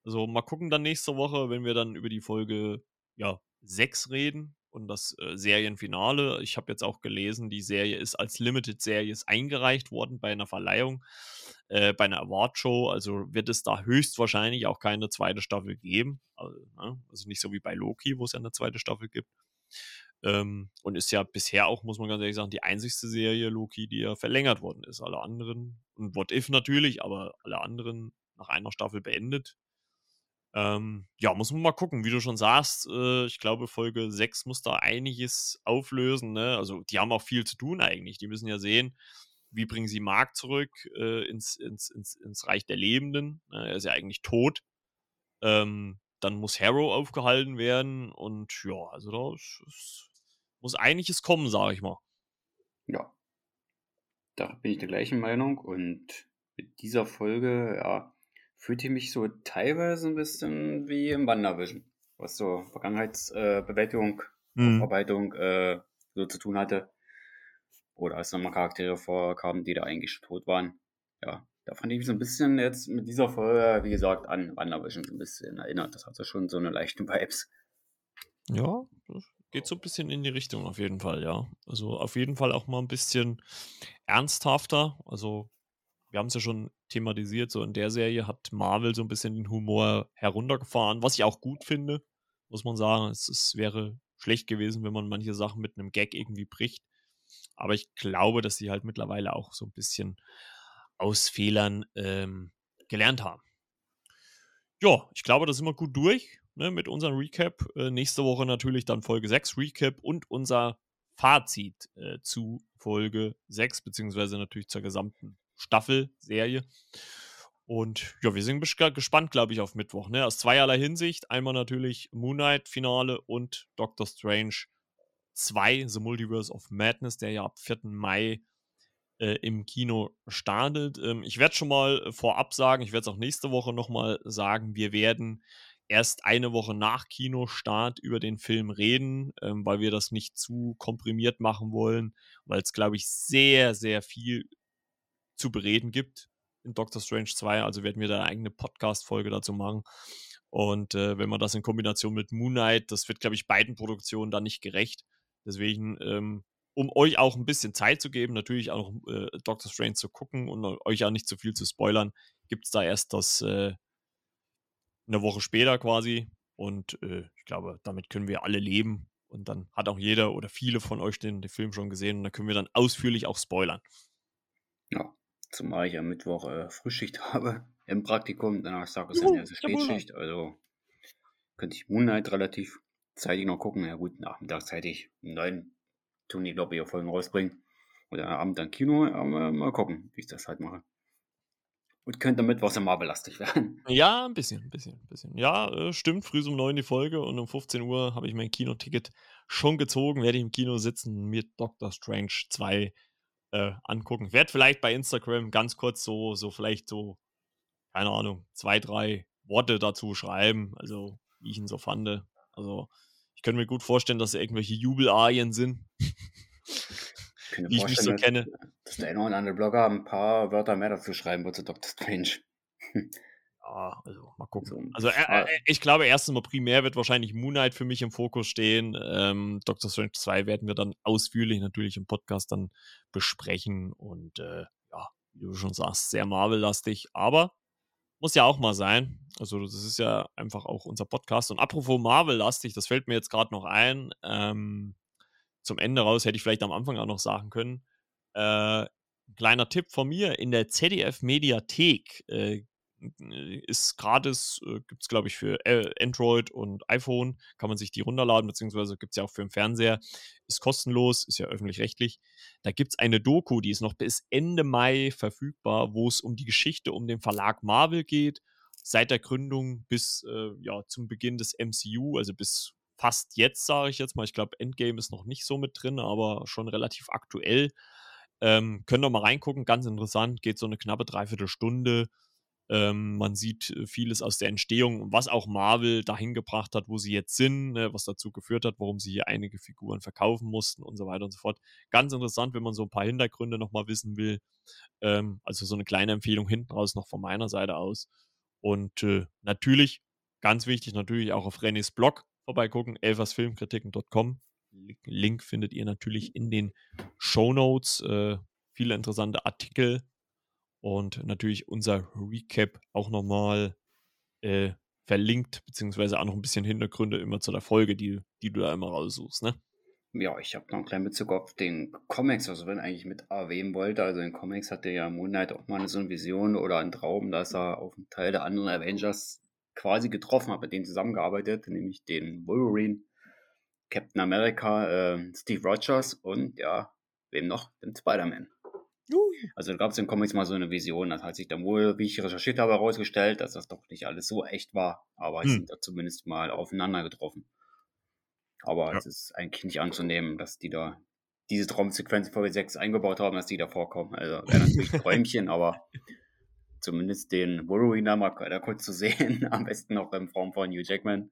Also mal gucken dann nächste Woche, wenn wir dann über die Folge ja, 6 reden und das äh, Serienfinale. Ich habe jetzt auch gelesen, die Serie ist als Limited-Serie eingereicht worden bei einer Verleihung, äh, bei einer Awardshow. Also wird es da höchstwahrscheinlich auch keine zweite Staffel geben. Also, ne? also nicht so wie bei Loki, wo es ja eine zweite Staffel gibt. Ähm, und ist ja bisher auch, muss man ganz ehrlich sagen, die einzigste Serie Loki, die ja verlängert worden ist. Alle anderen, und What If natürlich, aber alle anderen nach einer Staffel beendet. Ähm, ja, muss man mal gucken, wie du schon sagst. Äh, ich glaube, Folge 6 muss da einiges auflösen. Ne? Also, die haben auch viel zu tun eigentlich. Die müssen ja sehen, wie bringen sie Mark zurück äh, ins, ins, ins, ins Reich der Lebenden. Ne? Er ist ja eigentlich tot. Ähm, dann muss Harrow aufgehalten werden. Und ja, also da ist, ist, muss einiges kommen, sage ich mal. Ja, da bin ich der gleichen Meinung und mit dieser Folge, ja, fühlte ich mich so teilweise ein bisschen wie im WandaVision, was so Vergangenheitsbewältigung, Mhm. Aufarbeitung äh, so zu tun hatte. Oder als nochmal Charaktere vorkamen, die da eigentlich schon tot waren. Ja, da fand ich mich so ein bisschen jetzt mit dieser Folge, wie gesagt, an WandaVision so ein bisschen erinnert. Das hatte schon so eine leichte Vibes. Ja, das geht so ein bisschen in die Richtung auf jeden Fall, ja. Also auf jeden Fall auch mal ein bisschen ernsthafter. Also wir haben es ja schon thematisiert, so in der Serie hat Marvel so ein bisschen den Humor heruntergefahren, was ich auch gut finde, muss man sagen. Es, es wäre schlecht gewesen, wenn man manche Sachen mit einem Gag irgendwie bricht. Aber ich glaube, dass sie halt mittlerweile auch so ein bisschen aus Fehlern ähm, gelernt haben. Ja, ich glaube, da sind wir gut durch ne, mit unserem Recap. Äh, nächste Woche natürlich dann Folge 6 Recap und unser Fazit äh, zu Folge 6, beziehungsweise natürlich zur gesamten Staffel, Serie. Und ja, wir sind gespannt, glaube ich, auf Mittwoch. Ne? Aus zweierlei Hinsicht. Einmal natürlich Moon Knight Finale und Doctor Strange 2, The Multiverse of Madness, der ja ab 4. Mai äh, im Kino startet. Ähm, ich werde schon mal vorab sagen, ich werde es auch nächste Woche nochmal sagen, wir werden erst eine Woche nach Kinostart über den Film reden, ähm, weil wir das nicht zu komprimiert machen wollen, weil es, glaube ich, sehr, sehr viel zu bereden gibt in Doctor Strange 2. Also werden wir da eine eigene Podcast-Folge dazu machen. Und äh, wenn man das in Kombination mit Moon Knight, das wird, glaube ich, beiden Produktionen dann nicht gerecht. Deswegen, ähm, um euch auch ein bisschen Zeit zu geben, natürlich auch äh, Doctor Strange zu gucken und euch auch nicht zu viel zu spoilern, gibt es da erst das äh, eine Woche später quasi. Und äh, ich glaube, damit können wir alle leben. Und dann hat auch jeder oder viele von euch den, den Film schon gesehen und dann können wir dann ausführlich auch spoilern. Ja, zumal ich am Mittwoch äh, Frühschicht habe im Praktikum, danach sage ich, es ist eine Spätschicht, also könnte ich Moonlight relativ zeitig noch gucken. Ja gut, nachmittagszeitig um neun tun die Lobby Folgen rausbringen. Oder am Abend dann Kino, aber mal gucken, wie ich das halt mache. Und könnte Mittwoch sehr Marvel-lastig werden. Ja, ein bisschen, ein bisschen, ein bisschen. Ja, äh, stimmt, früh um neun die Folge und um 15 Uhr habe ich mein Kinoticket schon gezogen, werde ich im Kino sitzen mit Doctor Strange 2 äh, angucken. Werde vielleicht bei Instagram ganz kurz so, so vielleicht so, keine Ahnung, zwei, drei Worte dazu schreiben, also wie ich ihn so fand. Also ich könnte mir gut vorstellen, dass er irgendwelche Jubelarien sind. wie ich mich so kenne. Dass der eine oder andere Blogger ein paar Wörter mehr dazu schreiben wird zu Dr. Strange. ja, also mal gucken. Also äh, äh, ich glaube, erstens mal primär wird wahrscheinlich Moonlight für mich im Fokus stehen. Ähm, Doctor Strange 2 werden wir dann ausführlich natürlich im Podcast dann besprechen und äh, ja, wie du schon sagst, sehr Marvel-lastig, aber muss ja auch mal sein. Also, das ist ja einfach auch unser Podcast. Und apropos Marvel-lastig, das fällt mir jetzt gerade noch ein. Ähm, zum Ende raus hätte ich vielleicht am Anfang auch noch sagen können. Äh, kleiner Tipp von mir: In der ZDF-Mediathek äh, ist gratis, äh, gibt es glaube ich für Android und iPhone, kann man sich die runterladen, beziehungsweise gibt es ja auch für den Fernseher, ist kostenlos, ist ja öffentlich-rechtlich. Da gibt es eine Doku, die ist noch bis Ende Mai verfügbar, wo es um die Geschichte um den Verlag Marvel geht, seit der Gründung bis äh, ja, zum Beginn des MCU, also bis fast jetzt, sage ich jetzt mal. Ich glaube, Endgame ist noch nicht so mit drin, aber schon relativ aktuell. Ähm, könnt ihr mal reingucken, ganz interessant, geht so eine knappe Dreiviertelstunde. Ähm, man sieht äh, vieles aus der Entstehung, was auch Marvel dahin gebracht hat, wo sie jetzt sind, ne, was dazu geführt hat, warum sie hier einige Figuren verkaufen mussten und so weiter und so fort. Ganz interessant, wenn man so ein paar Hintergründe nochmal wissen will. Ähm, also so eine kleine Empfehlung hinten raus noch von meiner Seite aus. Und äh, natürlich, ganz wichtig, natürlich auch auf Renés Blog vorbeigucken, elversfilmkritiken.com. Link findet ihr natürlich in den Show Notes. Äh, viele interessante Artikel und natürlich unser Recap auch nochmal äh, verlinkt, beziehungsweise auch noch ein bisschen Hintergründe immer zu der Folge, die, die du da immer raussuchst, ne? Ja, ich habe noch einen kleinen Bezug auf den Comics, was ich eigentlich mit erwähnen wollte. Also in Comics hatte ja Moon Knight auch mal so eine Vision oder einen Traum, dass er auf einen Teil der anderen Avengers quasi getroffen hat, mit denen zusammengearbeitet, nämlich den Wolverine, Captain America, äh, Steve Rogers und ja, wem noch? Den Spider-Man. Also da gab es in Comics mal so eine Vision, das hat sich dann wohl, wie ich recherchiert habe, herausgestellt, dass das doch nicht alles so echt war, aber hm. sind da zumindest mal aufeinander getroffen. Aber ja. es ist eigentlich nicht anzunehmen, dass die da diese Traumsequenz vor 6 eingebaut haben, dass die da vorkommen. Also wäre natürlich ein Träumchen, aber zumindest den Wolverine mal da kurz zu sehen, am besten noch in Form von Hugh Jackman.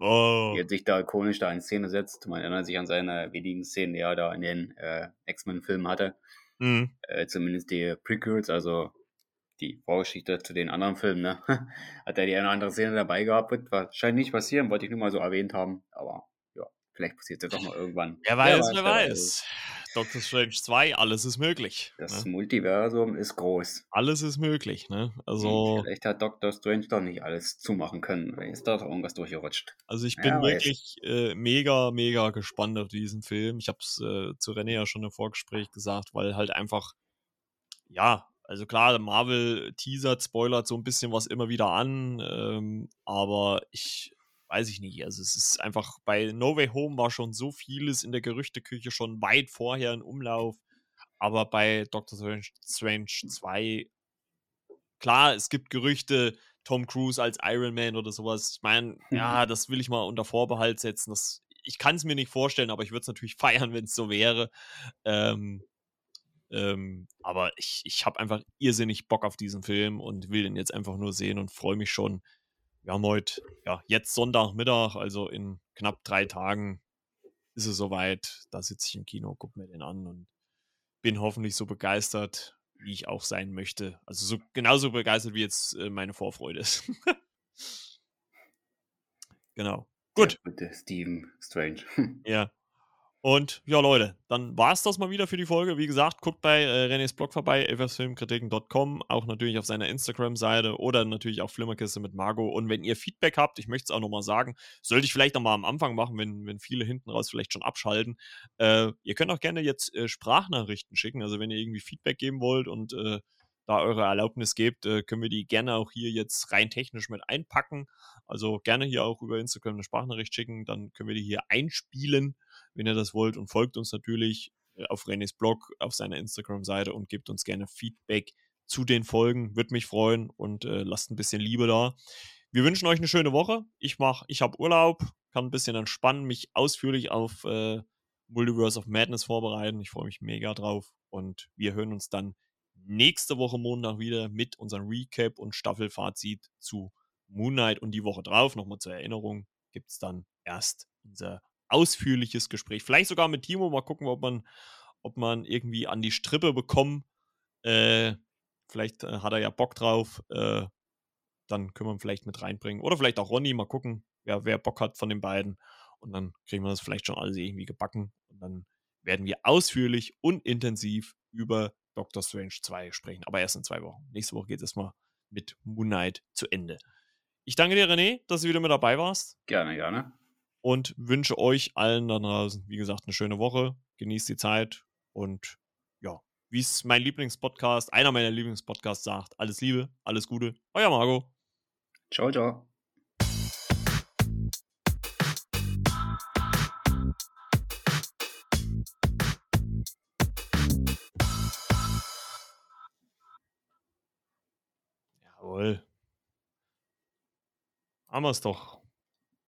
Oh. Wie er sich da ikonisch da in Szene setzt. Man erinnert sich an seine wenigen Szenen, die er da in den äh, X-Men-Filmen hatte. Mhm. Äh, zumindest die Prequels, also die Vorgeschichte zu den anderen Filmen, ne? Hat er die eine oder andere Szene dabei gehabt, wird wahrscheinlich nicht passieren, wollte ich nur mal so erwähnt haben, aber ja, vielleicht passiert es ja doch mal irgendwann. Wer weiß, wer, wer weiß. Doctor Strange 2, alles ist möglich. Das ne? Multiversum ist groß. Alles ist möglich, ne? Also. Vielleicht hat Doctor Strange doch nicht alles zumachen können. Vielleicht ist da doch irgendwas durchgerutscht. Also ich bin ja, wirklich äh, mega, mega gespannt auf diesen Film. Ich habe es äh, zu René ja schon im Vorgespräch gesagt, weil halt einfach, ja, also klar, Marvel teasert, spoilert so ein bisschen was immer wieder an, ähm, aber ich weiß ich nicht. Also es ist einfach, bei No Way Home war schon so vieles in der Gerüchteküche schon weit vorher in Umlauf. aber bei Doctor Strange, Strange 2, klar, es gibt Gerüchte, Tom Cruise als Iron Man oder sowas. Ich meine, ja, das will ich mal unter Vorbehalt setzen. Das, ich kann es mir nicht vorstellen, aber ich würde es natürlich feiern, wenn es so wäre. Ähm, ähm, aber ich, ich habe einfach irrsinnig Bock auf diesen Film und will den jetzt einfach nur sehen und freue mich schon. Wir haben heute, ja, jetzt Sonntagmittag, also in knapp drei Tagen ist es soweit. Da sitze ich im Kino, gucke mir den an und bin hoffentlich so begeistert, wie ich auch sein möchte. Also so genauso begeistert, wie jetzt äh, meine Vorfreude ist. genau. Gut. Der Steven Strange. ja. Und ja, Leute, dann war es das mal wieder für die Folge. Wie gesagt, guckt bei äh, Renés Blog vorbei, elfersfilmkritiken.com, auch natürlich auf seiner Instagram-Seite oder natürlich auch Flimmerkiste mit Margot. Und wenn ihr Feedback habt, ich möchte es auch nochmal sagen, sollte ich vielleicht nochmal am Anfang machen, wenn, wenn viele hinten raus vielleicht schon abschalten. Äh, ihr könnt auch gerne jetzt äh, Sprachnachrichten schicken. Also wenn ihr irgendwie Feedback geben wollt und äh, da eure Erlaubnis gebt, äh, können wir die gerne auch hier jetzt rein technisch mit einpacken. Also gerne hier auch über Instagram eine Sprachnachricht schicken, dann können wir die hier einspielen wenn ihr das wollt. Und folgt uns natürlich äh, auf Renés Blog, auf seiner Instagram-Seite und gebt uns gerne Feedback zu den Folgen. Würde mich freuen und äh, lasst ein bisschen Liebe da. Wir wünschen euch eine schöne Woche. Ich mach, ich habe Urlaub, kann ein bisschen entspannen, mich ausführlich auf äh, Multiverse of Madness vorbereiten. Ich freue mich mega drauf und wir hören uns dann nächste Woche Montag wieder mit unserem Recap und Staffelfazit zu Moon Knight und die Woche drauf. Nochmal zur Erinnerung gibt es dann erst unser ausführliches Gespräch. Vielleicht sogar mit Timo, mal gucken, ob man, ob man irgendwie an die Strippe bekommt. Äh, vielleicht äh, hat er ja Bock drauf. Äh, dann können wir ihn vielleicht mit reinbringen. Oder vielleicht auch Ronny, mal gucken, wer, wer Bock hat von den beiden. Und dann kriegen wir das vielleicht schon alles irgendwie gebacken. Und dann werden wir ausführlich und intensiv über Doctor Strange 2 sprechen. Aber erst in zwei Wochen. Nächste Woche geht es erstmal mit Moon Knight zu Ende. Ich danke dir, René, dass du wieder mit dabei warst. Gerne, gerne und wünsche euch allen dann draußen, wie gesagt, eine schöne Woche. Genießt die Zeit und ja, wie es mein Lieblingspodcast, einer meiner Lieblingspodcasts sagt, alles Liebe, alles Gute. Euer Marco. Ciao, ciao. Jawohl. Haben wir es doch.